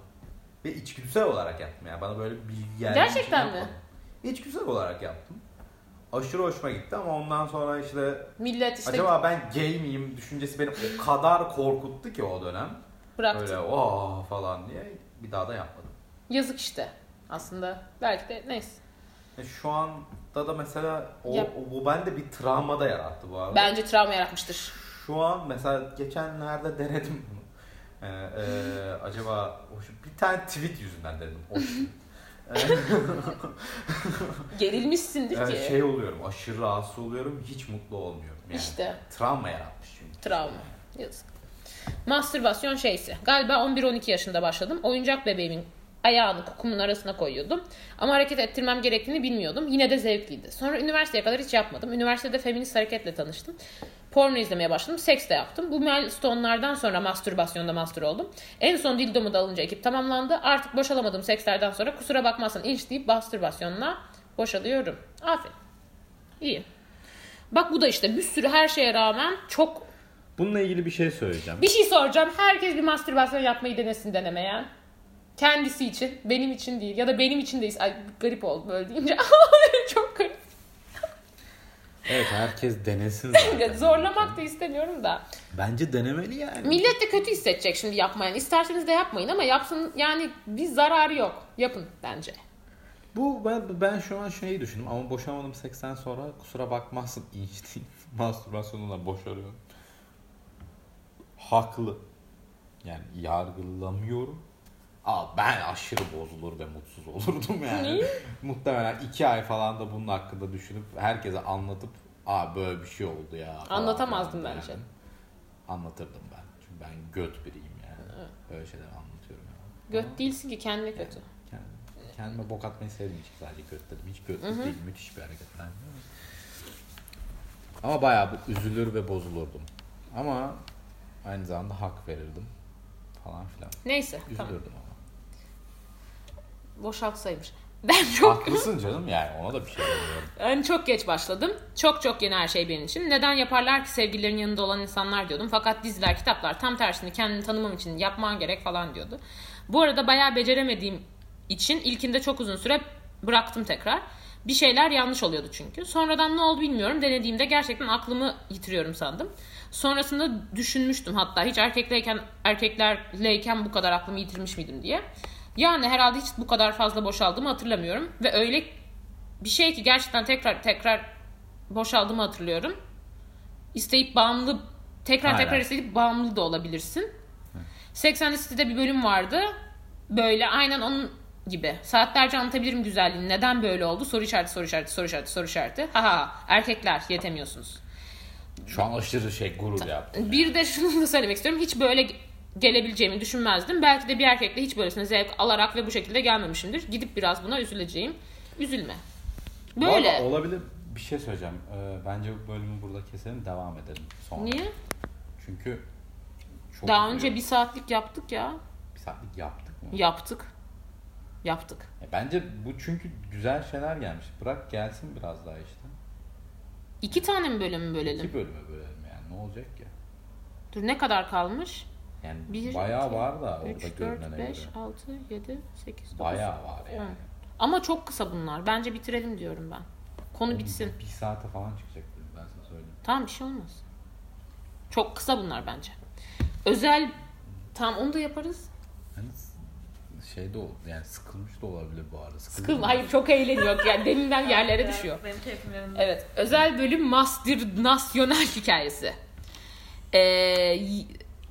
Ve içgüdüsel olarak yaptım yani. Bana böyle bir bilgi için Gerçekten mi? yapmadım. İçgüdüsel olarak yaptım. Aşırı hoşuma gitti ama ondan sonra işte Millet işte acaba ben gay miyim düşüncesi beni o kadar korkuttu ki o dönem. bıraktı. Böyle oh falan diye bir daha da yapmadım. Yazık işte. Aslında belki de neyse. E, Şu anda da mesela o, o bu bende bir travma da yarattı bu arada. Bence travma yaratmıştır. Şu an mesela geçenlerde denedim bunu. Ee, e, acaba şu- bir tane tweet yüzünden. O tweet. Gerilmişsindir Yani ki. şey oluyorum, aşırı rahatsız oluyorum, hiç mutlu olmuyorum. Yani İşte. travma yaratmış çünkü. Travma. Yazık. Mastürbasyon şeysi. Galiba 11-12 yaşında başladım. Oyuncak bebeğimin ayağını kukumun arasına koyuyordum. Ama hareket ettirmem gerektiğini bilmiyordum. Yine de zevkliydi. Sonra üniversiteye kadar hiç yapmadım. Üniversitede feminist hareketle tanıştım. Porno izlemeye başladım. Seks de yaptım. Bu milestone'lardan sonra mastürbasyonda master oldum. En son dildomu da alınca ekip tamamlandı. Artık boşalamadım sekslerden sonra kusura bakmazsan inç deyip mastürbasyonla boşalıyorum. Aferin. İyi. Bak bu da işte bir sürü her şeye rağmen çok Bununla ilgili bir şey söyleyeceğim. bir şey soracağım. Herkes bir mastürbasyon yapmayı denesin denemeyen. Kendisi için, benim için değil. Ya da benim için değil. Ay garip oldu böyle deyince. Çok garip. Evet herkes denesin zaten. Zorlamak da istemiyorum da. Bence denemeli yani. Millet de kötü hissedecek şimdi yapmayan. İsterseniz de yapmayın ama yapsın yani bir zararı yok. Yapın bence. Bu ben, ben şu an şeyi düşündüm ama boşanmadım seksten sonra kusura bakmazsın inç değil. Mastürbasyonla boşarıyorum. Haklı. Yani yargılamıyorum. Aa, ben aşırı bozulur ve mutsuz olurdum yani. Muhtemelen iki ay falan da bunun hakkında düşünüp herkese anlatıp aa böyle bir şey oldu ya. falan Anlatamazdım filan bence. Anlatırdım ben. Çünkü ben göt biriyim yani. Böyle şeyler anlatıyorum yani. Göt değilsin ki kendine kötü. Kendim- kendime bok atmayı sevdiğim için sadece göt dedim. Hiç göt değil. Müthiş bir hareket. bence. Ama bayağı üzülür ve bozulurdum. Ama aynı zamanda hak verirdim. Falan filan. Neyse tamam. Üzülürdüm ama. Boşaltsaymış. Ben çok Haklısın canım yani ona da bir şey demiyorum. Ben çok geç başladım. Çok çok yeni her şey benim için. Neden yaparlar ki sevgililerin yanında olan insanlar diyordum. Fakat diziler, kitaplar tam tersini kendini tanımam için yapman gerek falan diyordu. Bu arada bayağı beceremediğim için ilkinde çok uzun süre bıraktım tekrar. Bir şeyler yanlış oluyordu çünkü. Sonradan ne oldu bilmiyorum. Denediğimde gerçekten aklımı yitiriyorum sandım. Sonrasında düşünmüştüm hatta hiç erkekleyken erkeklerleyken bu kadar aklımı yitirmiş miydim diye. Yani herhalde hiç bu kadar fazla boşaldığımı hatırlamıyorum. Ve öyle bir şey ki gerçekten tekrar tekrar boşaldığımı hatırlıyorum. İsteyip bağımlı tekrar Aynen. tekrar isteyip bağımlı da olabilirsin. 80 City'de bir bölüm vardı. Böyle aynen onun gibi. Saatlerce anlatabilirim güzelliğini. Neden böyle oldu? Soru işareti, soru işareti, soru işareti, soru işareti. Haha erkekler yetemiyorsunuz. Şu an aşırı şey gurur yaptım. Bir de şunu da söylemek istiyorum. Hiç böyle gelebileceğimi düşünmezdim. Belki de bir erkekle hiç böylesine zevk alarak ve bu şekilde gelmemişimdir. Gidip biraz buna üzüleceğim. Üzülme. Böyle. Valla olabilir. Bir şey söyleyeceğim. Ee, bence bu bölümü burada keselim devam edelim sonra. Niye? Çünkü çok Daha üzüyor. önce bir saatlik yaptık ya. bir saatlik yaptık mı? Yaptık. Yaptık. E, Bence bu çünkü güzel şeyler gelmiş. Bırak gelsin biraz daha işte. İki tane mi bölümü bölelim? İki bölüme bölelim yani ne olacak ki? Dur ne kadar kalmış? Yani 1, bayağı var da orada 3, 4, görünene 5, göre. 6, 7, 8, 9. Bayağı var yani. on. Ama çok kısa bunlar. Bence bitirelim diyorum ben. Konu bitsin. Bir saate falan çıkacak bölüm ben sana söyleyeyim. Tamam bir şey olmaz. Çok kısa bunlar bence. Özel Tamam onu da yaparız. Hani şey de oldu yani sıkılmış da olabilir bu arada. Sıkıldın Sıkılma. mı? Hayır çok eğleniyor. Yani deminden yerlere düşüyor. Benim keyfim yerinde. Evet. Özel bölüm Master Nasyonel hikayesi. Ee,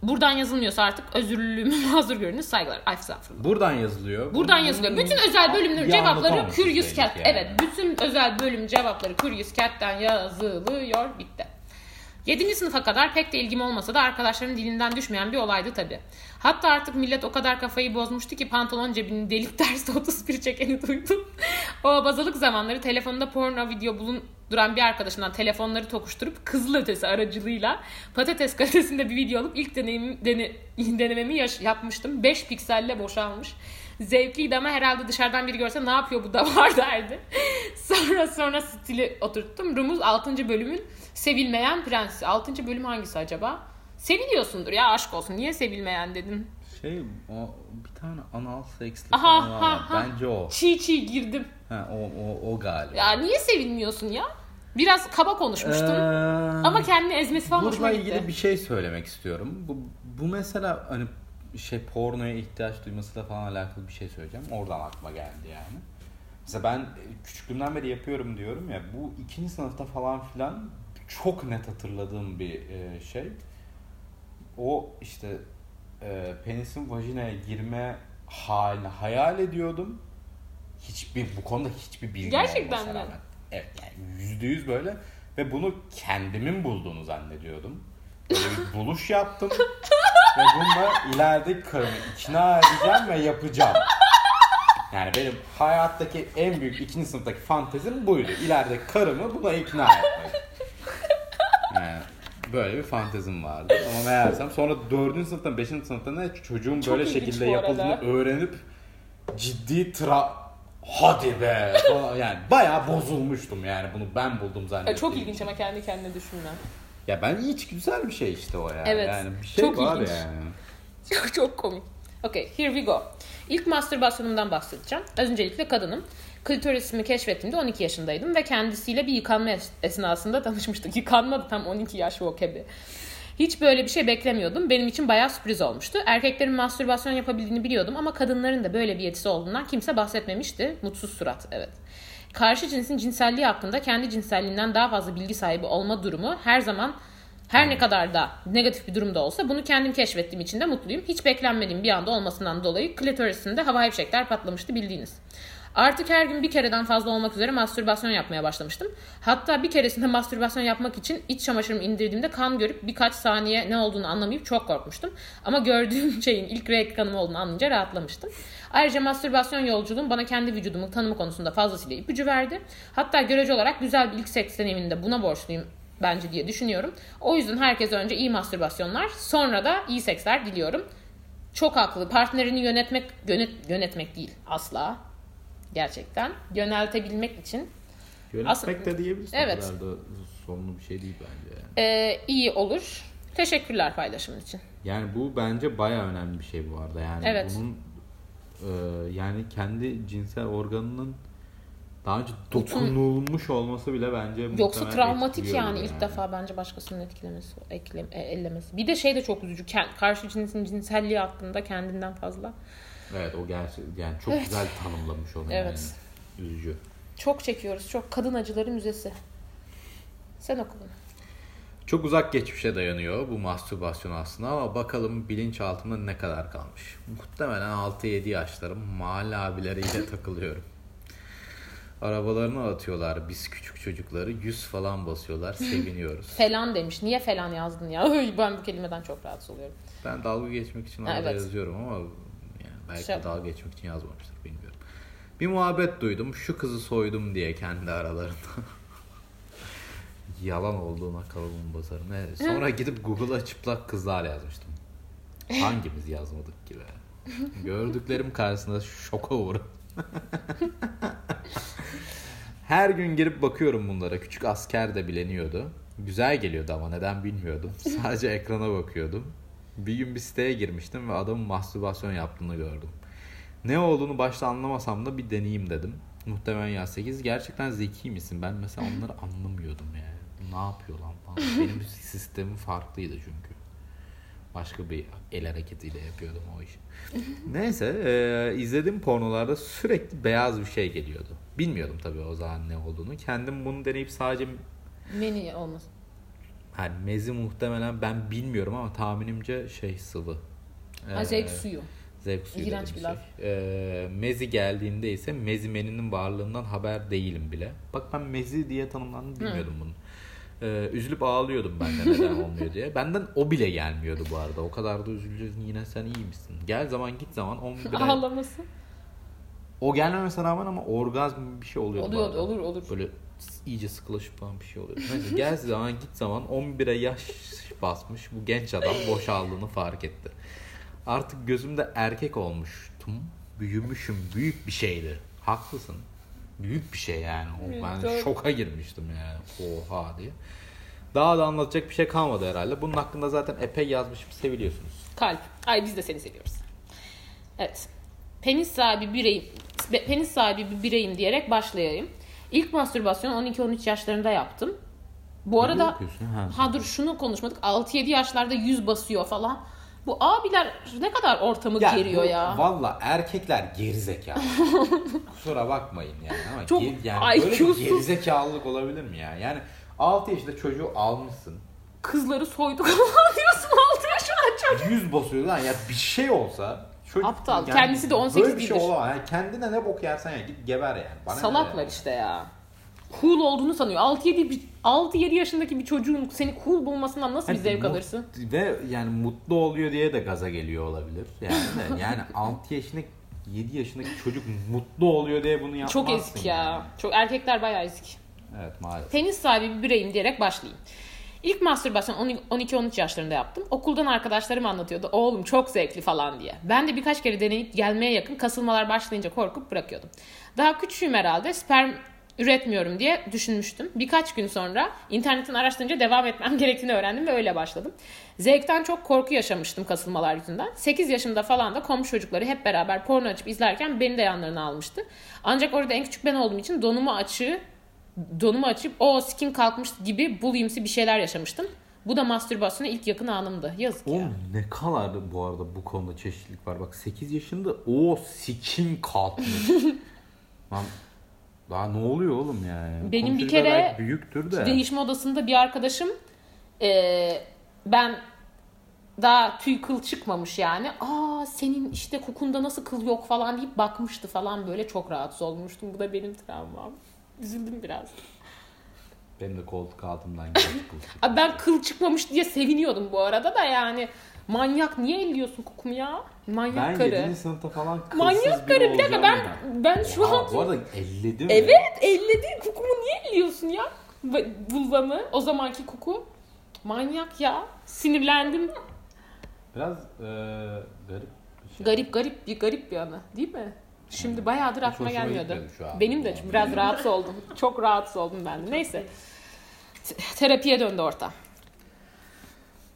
buradan yazılmıyorsa artık özürlülüğümü mazur görünüz. Saygılar. Ay estağfurullah. Buradan yazılıyor. Buradan yazılıyor. Bütün özel bölümlerin Bir cevapları anlatamamışız Curious Cat. yani. Evet. Bütün özel bölüm cevapları Curious Cat'ten yazılıyor. Bitti. 7. sınıfa kadar pek de ilgim olmasa da arkadaşlarımın dilinden düşmeyen bir olaydı tabii. Hatta artık millet o kadar kafayı bozmuştu ki pantolon cebini delip derste 31 çekeni duydum. o abazalık zamanları telefonunda porno video bulunduran bir arkadaşından telefonları tokuşturup kızıl ötesi aracılığıyla patates kalitesinde bir video alıp ilk deneyim, dene, denememi yaş- yapmıştım. 5 pikselle boşalmış. Zevkliydi ama herhalde dışarıdan biri görse ne yapıyor bu da var derdi. sonra sonra stili oturttum. Rumuz 6. bölümün sevilmeyen prensi. 6. bölüm hangisi acaba? Seviliyorsundur ya aşk olsun. Niye sevilmeyen dedin? Şey o bir tane anal seksli Aha, falan var. ha, ha. Bence o. Çiğ çiğ girdim. Ha, o, o, o galiba. Ya niye sevilmiyorsun ya? Biraz kaba konuşmuştun. Ee, Ama kendini ezmesi falan hoşuma gitti. ilgili bir şey söylemek istiyorum. Bu, bu mesela hani şey pornoya ihtiyaç duymasıyla falan alakalı bir şey söyleyeceğim. Oradan aklıma geldi yani. Mesela ben küçüklüğümden beri yapıyorum diyorum ya. Bu ikinci sınıfta falan filan çok net hatırladığım bir e, şey. O işte e, penisin vajinaya girme halini hayal ediyordum. Hiçbir bu konuda hiçbir bilgim Gerçekten mi? rağmen. Evet yani yüzde yüz böyle ve bunu kendimin bulduğunu zannediyordum. Böyle bir buluş yaptım ve bununla ileride karımı ikna edeceğim ve yapacağım. Yani benim hayattaki en büyük ikinci sınıftaki fantezim buydu. İleride karımı buna ikna etmek. Böyle bir fantezim vardı. Ama meğersem sonra dördüncü sınıftan beşinci sınıfta ne çocuğun Çok böyle şekilde yapıldığını öğrenip ciddi tra hadi be falan yani bayağı bozulmuştum yani bunu ben buldum zannettim. Çok ilginç ama kendi kendine düşünme. Ya ben hiç güzel bir şey işte o yani. Evet, Yani bir şey çok var ilginç. yani. Çok çok komik. Okay, here we go. İlk mastürbasyonumdan bahsedeceğim. Öncelikle kadınım. Klitorisimi keşfettiğimde 12 yaşındaydım ve kendisiyle bir yıkanma es- esnasında tanışmıştık. Yıkanmadı tam 12 yaş o kebi. Hiç böyle bir şey beklemiyordum. Benim için bayağı sürpriz olmuştu. Erkeklerin mastürbasyon yapabildiğini biliyordum ama kadınların da böyle bir yetisi olduğundan kimse bahsetmemişti. Mutsuz surat, evet. Karşı cinsin cinselliği hakkında kendi cinselliğinden daha fazla bilgi sahibi olma durumu her zaman her ne kadar da negatif bir durumda olsa bunu kendim keşfettiğim için de mutluyum. Hiç beklenmediğim bir anda olmasından dolayı klitorisinde havai fişekler patlamıştı bildiğiniz. Artık her gün bir kereden fazla olmak üzere mastürbasyon yapmaya başlamıştım. Hatta bir keresinde mastürbasyon yapmak için iç çamaşırımı indirdiğimde kan görüp birkaç saniye ne olduğunu anlamayıp çok korkmuştum. Ama gördüğüm şeyin ilk renk kanım olduğunu anlayınca rahatlamıştım. Ayrıca mastürbasyon yolculuğum bana kendi vücudumun tanımı konusunda fazlasıyla ipucu verdi. Hatta görece olarak güzel bir ilk seks deneyimini de buna borçluyum bence diye düşünüyorum. O yüzden herkese önce iyi mastürbasyonlar, sonra da iyi seksler diliyorum. Çok haklı. Partnerini yönetmek yönet, yönetmek değil asla. Gerçekten yöneltebilmek için Aslında- de diyebilirsin. Evet. O kadar da sorunlu bir şey değil bence yani. e, iyi olur. Teşekkürler paylaşımın için. Yani bu bence baya önemli bir şey bu arada. Yani Evet. bunun e, yani kendi cinsel organının daha önce dokunulmuş olması bile bence Yoksa travmatik etkiliyordur yani, ilk defa bence başkasının etkilemesi, eklem, e, ellemesi. Bir de şey de çok üzücü. Karşı cinsin cinselliği hakkında kendinden fazla. Evet o gerçek yani çok güzel tanımlamış onu Evet. yani. Üzücü. Çok çekiyoruz. Çok kadın acıları müzesi. Sen oku bunu. Çok uzak geçmişe dayanıyor bu mastürbasyon aslında ama bakalım bilinçaltımda ne kadar kalmış. Muhtemelen 6-7 yaşlarım mahalle abileriyle takılıyorum. Arabalarını atıyorlar biz küçük çocukları 100 falan basıyorlar seviniyoruz. Falan demiş. Niye falan yazdın ya? ben bu kelimeden çok rahatsız oluyorum. Ben dalga geçmek için arada Evet. yazıyorum ama belki Şey- dalga geçmek için yazmamıştır bilmiyorum. Bir muhabbet duydum şu kızı soydum diye kendi aralarında. Yalan olduğuna kalıbım basarım. Evet. Sonra gidip Google'a çıplak kızlar yazmıştım. Hangimiz yazmadık gibi. Gördüklerim karşısında şoka uğradım. Her gün girip bakıyorum bunlara. Küçük asker de bileniyordu. Güzel geliyordu ama neden bilmiyordum. Sadece ekrana bakıyordum. Bir gün bir siteye girmiştim ve adamın mastürbasyon yaptığını gördüm. Ne olduğunu başta anlamasam da bir deneyeyim dedim. Muhtemelen ya 8 gerçekten zeki misin? Ben mesela onları anlamıyordum yani. Ne yapıyor lan falan. Benim sistemim farklıydı çünkü. Başka bir el hareketiyle yapıyordum o işi. Neyse e, izlediğim pornolarda sürekli beyaz bir şey geliyordu. Bilmiyordum tabii o zaman ne olduğunu. Kendim bunu deneyip sadece Meni olmasın. Hani mezi muhtemelen ben bilmiyorum ama tahminimce şey sıvı. Ha, Ee, zevk suyu. Zevk suyu İğrenç bir laf. şey. Ee, mezi geldiğinde ise mezimeninin varlığından haber değilim bile. Bak ben mezi diye tanımlandığını bilmiyordum bunu. Ee, üzülüp ağlıyordum ben de neden olmuyor diye. Benden o bile gelmiyordu bu arada. O kadar da üzüleceğiz yine sen iyi misin? Gel zaman git zaman 11 ay- Ağlaması. O gelmemesine rağmen ama orgazm bir şey oluyordu. Oluyor, bazen. olur, olur. Böyle iyice sıkılaşıp falan bir şey oluyor. Neyse gel zaman git zaman 11'e yaş basmış bu genç adam boşaldığını fark etti. Artık gözümde erkek olmuştum. Büyümüşüm. Büyük bir şeydi. Haklısın. Büyük bir şey yani. O, ben şoka girmiştim yani. Oha diye. Daha da anlatacak bir şey kalmadı herhalde. Bunun hakkında zaten epey yazmışım. Seviliyorsunuz. Kalp. Ay biz de seni seviyoruz. Evet. Penis sahibi bireyim. Penis sahibi bir bireyim diyerek başlayayım. İlk mastürbasyonu 12-13 yaşlarında yaptım. Bu arada? Ha. ha dur şunu konuşmadık. 6-7 yaşlarda 100 basıyor falan. Bu abiler ne kadar ortamı geriyor bu- ya. Valla erkekler gerizekalı. Kusura bakmayın yani ama Çok ger- yani böyle bir IQ'suz. gerizekalılık olabilir mi ya? Yani 6 yaşında çocuğu almışsın. Kızları soyduk falan diyorsun 6 yaşında çocuk. 100 basıyor lan ya bir şey olsa çocuk Aptal. Kendisi de 18 Böyle bir şey değildir. olamaz. Yani kendine ne bok yersen ya git geber yani. Bana ne Salaklar yani? işte ya. Cool olduğunu sanıyor. 6-7 bir- 6-7 yaşındaki bir çocuğun seni cool bulmasından nasıl bir Hani zevk mut- alırsın? Ve yani mutlu oluyor diye de gaza geliyor olabilir. Yani de, yani 6 yaşında 7 yaşındaki çocuk mutlu oluyor diye bunu yapmazsın. Çok ezik ya. yani. Çok erkekler bayağı ezik. Evet maalesef. Tenis sahibi bir bireyim diyerek başlayayım. İlk mastürbasyon 12-13 yaşlarında yaptım. Okuldan arkadaşlarım anlatıyordu. Oğlum çok zevkli falan diye. Ben de birkaç kere deneyip gelmeye yakın kasılmalar başlayınca korkup bırakıyordum. Daha küçüğüm herhalde. Sperm üretmiyorum diye düşünmüştüm. Birkaç gün sonra internetten araştırınca devam etmem gerektiğini öğrendim ve öyle başladım. Zevkten çok korku yaşamıştım kasılmalar yüzünden. 8 yaşımda falan da komşu çocukları hep beraber porno açıp izlerken beni de yanlarına almıştı. Ancak orada en küçük ben olduğum için donumu açığı donumu açıp o skin kalkmış gibi bulimsi bir şeyler yaşamıştım. Bu da mastürbasyona ilk yakın anımdı. Yazık ya. Oğlum ne kadar bu arada bu konuda çeşitlilik var. Bak 8 yaşında o sikim kalkmış. Lan daha ne oluyor oğlum yani? Benim bir kere büyüktür de. Değişme odasında bir arkadaşım eee, ben daha tüy kıl çıkmamış yani. Aa senin işte kokunda nasıl kıl yok falan deyip bakmıştı falan böyle çok rahatsız olmuştum. Bu da benim travmam. Üzüldüm biraz. Benim de koltuk altımdan geçti. Abi ben kıl çıkmamış diye seviniyordum bu arada da yani. Manyak niye elliyorsun kokumu ya? Manyak ben karı. 7. sınıfta falan kılsız Manyak karı bir dakika ben ben şu Oha, an Bu arada elledim. Evet elledi kokumu niye elliyorsun ya? Vulvamı o zamanki koku. Manyak ya. Sinirlendim. Biraz eee garip bir şey. Garip garip bir garip bir anı değil mi? Şimdi bayağıdır aklıma gelmiyordu. Benim de biraz rahatsız oldum. Çok rahatsız oldum ben de. Neyse. Terapiye döndü orta.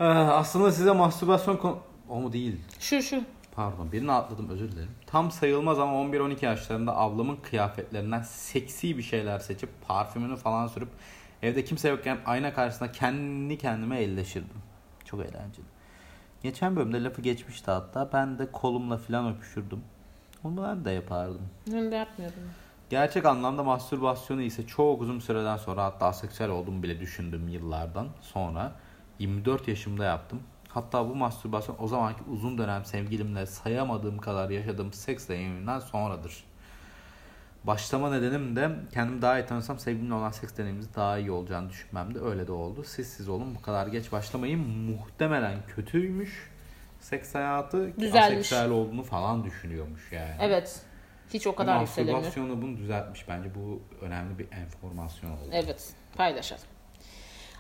Ee, aslında size mastürbasyon konu... O mu değil? Şu şu. Pardon birini atladım özür dilerim. Tam sayılmaz ama 11-12 yaşlarında ablamın kıyafetlerinden seksi bir şeyler seçip parfümünü falan sürüp evde kimse yokken ayna karşısında kendi kendime elleşirdim. Çok eğlenceli. Geçen bölümde lafı geçmişti hatta ben de kolumla falan öpüşürdüm. Onu ben de yapardım. Ben de yapmıyordum. Gerçek anlamda mastürbasyonu ise çok uzun süreden sonra hatta aseksüel olduğumu bile düşündüm yıllardan sonra 24 yaşımda yaptım. Hatta bu mastürbasyon o zamanki uzun dönem sevgilimle sayamadığım kadar yaşadığım seks deneyiminden sonradır. Başlama nedenim de kendimi daha iyi tanısam sevgilimle olan seks deneyimimiz daha iyi olacağını düşünmemde öyle de oldu. Siz siz olun bu kadar geç başlamayın muhtemelen kötüymüş seks hayatı Düzelmiş. aseksüel olduğunu falan düşünüyormuş yani. Evet. Hiç o kadar yükselemiyor. Mastürbasyonu bunu düzeltmiş. Bence bu önemli bir enformasyon oldu. Evet, paylaşalım.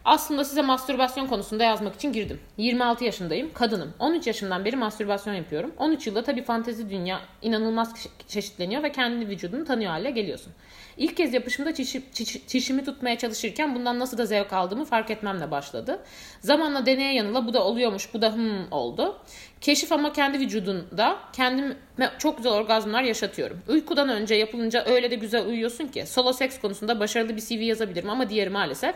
Aslında size mastürbasyon konusunda yazmak için girdim. 26 yaşındayım, kadınım. 13 yaşından beri mastürbasyon yapıyorum. 13 yılda tabii fantezi dünya inanılmaz çe- çeşitleniyor ve kendi vücudunu tanıyor hale geliyorsun. İlk kez yapışımda çişi, çiş- çişimi tutmaya çalışırken bundan nasıl da zevk aldığımı fark etmemle başladı. Zamanla deneye yanıla bu da oluyormuş, bu da hmm oldu. Keşif ama kendi vücudunda kendime çok güzel orgazmlar yaşatıyorum. Uykudan önce yapılınca öyle de güzel uyuyorsun ki. Solo seks konusunda başarılı bir CV yazabilirim ama diğeri maalesef.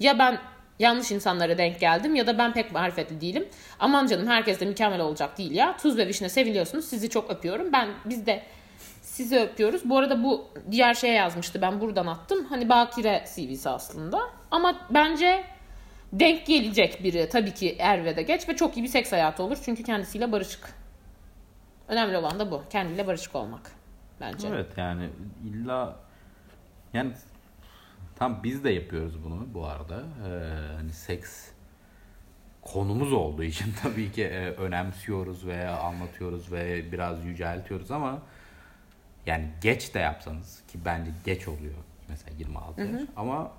Ya ben yanlış insanlara denk geldim ya da ben pek marifetli değilim. Aman canım herkes de mükemmel olacak değil ya. Tuz ve vişne seviliyorsunuz. Sizi çok öpüyorum. Ben biz de sizi öpüyoruz. Bu arada bu diğer şeye yazmıştı. Ben buradan attım. Hani bakire CV'si aslında. Ama bence denk gelecek biri tabii ki er de geç ve çok iyi bir seks hayatı olur. Çünkü kendisiyle barışık. Önemli olan da bu. Kendiyle barışık olmak bence. Evet yani illa yani tam biz de yapıyoruz bunu bu arada. Ee, hani seks konumuz olduğu için tabii ki e, önemsiyoruz veya anlatıyoruz ve biraz yüceltiyoruz ama yani geç de yapsanız ki bence geç oluyor mesela 26 yaş ama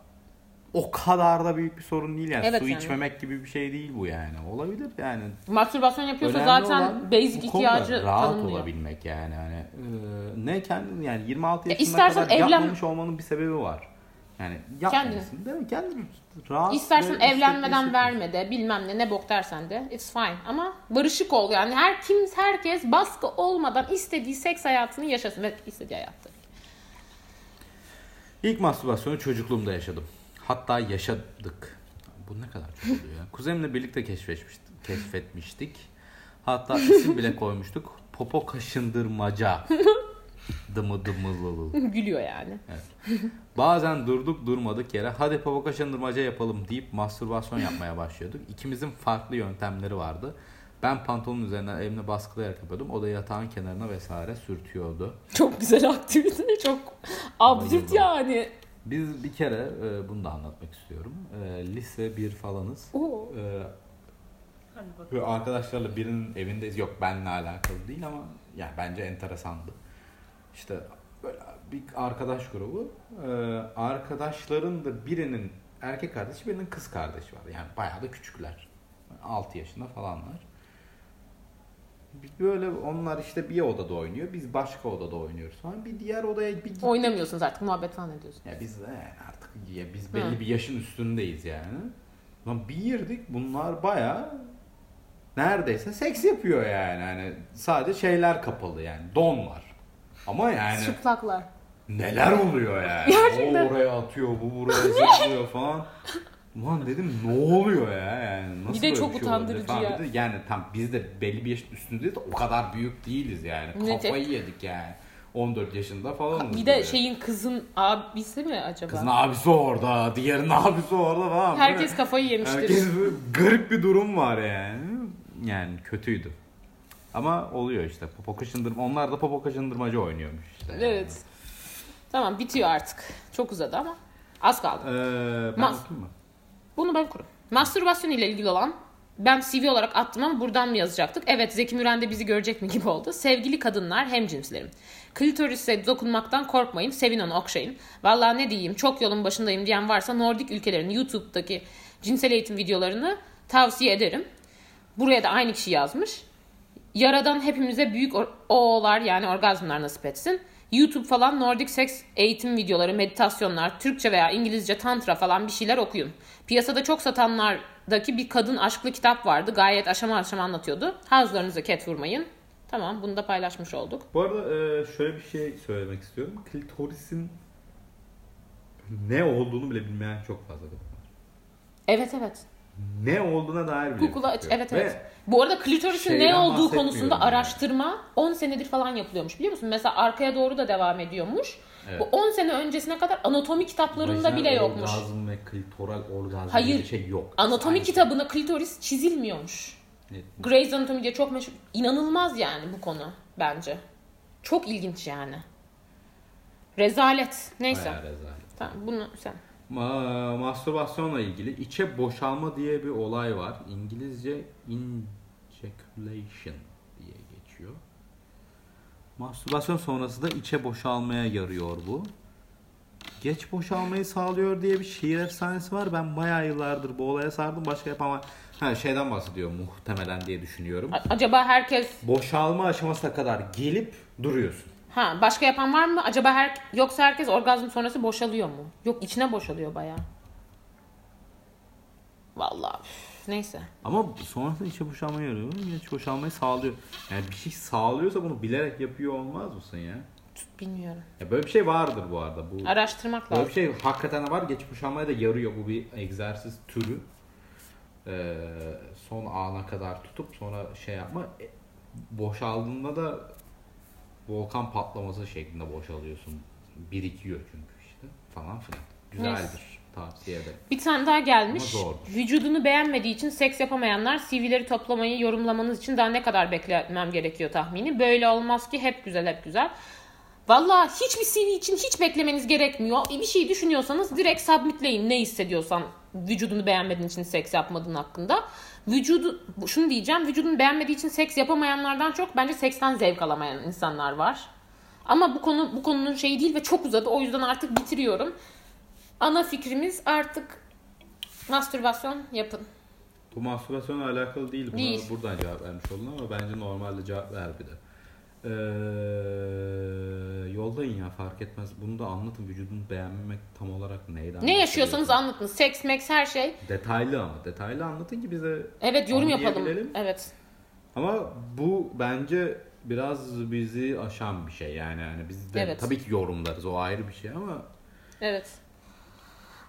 o kadar da büyük bir sorun değil yani Evet su yani. içmemek gibi bir şey değil bu yani olabilir yani Mastürbasyon yapıyorsa Önemli zaten basic ihtiyacı rahat tanımlıyor. olabilmek yani hani e, ne kendin yani 26 Ya yaşına istersen kadar evlen- yapmamış olmanın bir sebebi var. Yani yapmamışsın değil mi? Kendin rahat İstersen evlenmeden verme de bilmem ne ne bok dersen de it's fine ama barışık ol yani her kim herkes baskı olmadan istediği seks hayatını yaşasın ve istediği hayatta. İlk mastürbasyonu çocukluğumda yaşadım. Hatta yaşadık. Bu ne kadar çok oluyor ya. Kuzenimle birlikte keşfetmiştik. keşfetmiştik. Hatta isim bile koymuştuk. Popo kaşındırmaca. Dımı dımı Gülüyor yani. Bazen durduk durmadık yere hadi popo kaşındırmaca yapalım deyip mastürbasyon yapmaya başlıyorduk. İkimizin farklı yöntemleri vardı. Ben pantolonun üzerinden elimle baskılayarak yapıyordum. O da yatağın kenarına vesaire sürtüyordu. Çok güzel aktivite. Çok absürt yani. Biz bir kere e, bunu da anlatmak istiyorum. E, lise 1 falanız. Oo. E, Hadi bakalım. Böyle arkadaşlarla birinin evindeyiz. Yok benimle alakalı değil ama yani bence enteresandı. İşte böyle bir arkadaş grubu. Ee, arkadaşların da birinin erkek kardeşi birinin kız kardeşi var. Yani bayağı da küçükler. 6 yaşında falanlar. Böyle onlar işte bir odada oynuyor. Biz başka odada oynuyoruz falan. Bir diğer odaya bir gittik. Oynamıyorsunuz artık muhabbet falan ediyorsunuz. Ya biz de artık ya biz belli Hı. bir yaşın üstündeyiz yani. Lan bir girdik bunlar baya neredeyse seks yapıyor yani. Hani sadece şeyler kapalı yani. Don var. Ama yani Çıplaklar. neler oluyor yani. Gerçekten. O oraya atıyor, bu buraya zıplıyor falan. Ulan dedim ne oluyor ya yani nasıl Bir de böyle çok bir şey utandırıcı falan. ya. De yani tam biz de belli bir yaşın üstündeyiz de o kadar büyük değiliz yani. Kafayı yedik yani. 14 yaşında falan. Bir de şeyin kızın abisi mi acaba? Kızın abisi orada, diğerinin abisi orada falan. Herkes kafayı yemiştir. Herkes böyle garip bir durum var yani. Yani kötüydü. Ama oluyor işte. Popo kaşındırma. Onlar da popo kaşındırmacı oynuyormuş işte. Evet. Tamam bitiyor artık. Çok uzadı ama az kaldı. Ee, ben Mas- okuyayım mı? Bunu ben kurum. Mastürbasyon ile ilgili olan ben CV olarak attım ama buradan mı yazacaktık? Evet Zeki Müren de bizi görecek mi gibi oldu. Sevgili kadınlar hem cinslerim. Klitoris'e dokunmaktan korkmayın. Sevin onu okşayın. Vallahi ne diyeyim çok yolun başındayım diyen varsa Nordik ülkelerin YouTube'daki cinsel eğitim videolarını tavsiye ederim. Buraya da aynı kişi yazmış. Yaradan hepimize büyük or- o'lar yani orgazmlar nasip etsin. YouTube falan Nordic seks eğitim videoları, meditasyonlar, Türkçe veya İngilizce tantra falan bir şeyler okuyun. Piyasada çok satanlardaki bir kadın aşklı kitap vardı. Gayet aşama aşama anlatıyordu. Havuzlarınıza ket vurmayın. Tamam bunu da paylaşmış olduk. Bu arada e, şöyle bir şey söylemek istiyorum. Klitorisin ne olduğunu bile bilmeyen çok fazla kadın var. Evet evet. Ne olduğuna dair bile Google'a bir aç. Evet Ve evet. Bu arada klitorisin ne olduğu konusunda yani. araştırma 10 senedir falan yapılıyormuş biliyor musun? Mesela arkaya doğru da devam ediyormuş. Evet. Bu 10 sene öncesine kadar anatomi kitaplarında vajinal bile yokmuş. Orgazm ve klitoral orgazm Hayır. diye bir şey yok. Anatomi Aynı kitabına klitoris çizilmiyormuş. şey. Grey's Anatomy diye çok meşhur. İnanılmaz yani bu konu bence. Çok ilginç yani. Rezalet. Neyse. Bayağı rezalet. Tamam bunu sen. Ma- mastürbasyonla ilgili içe boşalma diye bir olay var. İngilizce ejaculation diye geçiyor. Mastürbasyon sonrası da içe boşalmaya yarıyor bu. Geç boşalmayı sağlıyor diye bir şiir efsanesi var. Ben bayağı yıllardır bu olaya sardım. Başka yapamam. Ha şeyden bahsediyor muhtemelen diye düşünüyorum. Acaba herkes Boşalma aşamasına kadar gelip duruyorsun. Ha başka yapan var mı? Acaba her yoksa herkes orgazm sonrası boşalıyor mu? Yok içine boşalıyor bayağı. Vallahi üf, neyse. Ama sonrasında içe boşalmayı yarıyor. İç boşalmayı sağlıyor. Yani bir şey sağlıyorsa bunu bilerek yapıyor olmaz mısın ya? Bilmiyorum. Ya böyle bir şey vardır bu arada. Bu Araştırmak böyle lazım. bir şey hakikaten var. Geç boşalmaya da yarıyor. Bu bir egzersiz türü. Ee, son ana kadar tutup sonra şey yapma. E, boşaldığında da volkan patlaması şeklinde boşalıyorsun. Birikiyor çünkü işte falan filan. Güzeldir. Tavsiye ederim. Bir tane daha gelmiş. Vücudunu beğenmediği için seks yapamayanlar CV'leri toplamayı yorumlamanız için daha ne kadar beklemem gerekiyor tahmini. Böyle olmaz ki hep güzel hep güzel. Valla hiçbir CV için hiç beklemeniz gerekmiyor. Bir şey düşünüyorsanız direkt submitleyin ne hissediyorsan vücudunu beğenmediğin için seks yapmadığın hakkında. Vücudu, şunu diyeceğim vücudunu beğenmediği için seks yapamayanlardan çok bence seksten zevk alamayan insanlar var. Ama bu konu bu konunun şeyi değil ve çok uzadı. O yüzden artık bitiriyorum. Ana fikrimiz artık mastürbasyon yapın. Bu mastürbasyonla alakalı değil. Buna Değil. buradan cevap vermiş oldun ama bence normalde cevap ver bir de. Ee, yollayın ya fark etmez. Bunu da anlatın. Vücudunu beğenmemek tam olarak neyden? Ne yaşıyorsanız anlatın. Seks, meks her şey. Detaylı ama. Detaylı anlatın ki bize Evet yorum yapalım. Evet. Ama bu bence biraz bizi aşan bir şey yani. yani biz de Evet. tabii ki yorumlarız o ayrı bir şey ama Evet.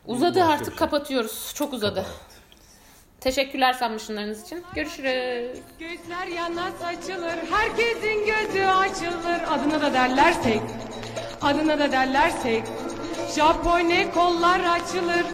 Uzadı Başka artık şey. kapatıyoruz. Çok uzadı. Teşekkürler sanmışsınlarınız için. Görüşürüz. Gözler yana saçılır, herkesin gözü açılır. Adına da derler seks, adına da derler seks. Japone kollar açılır.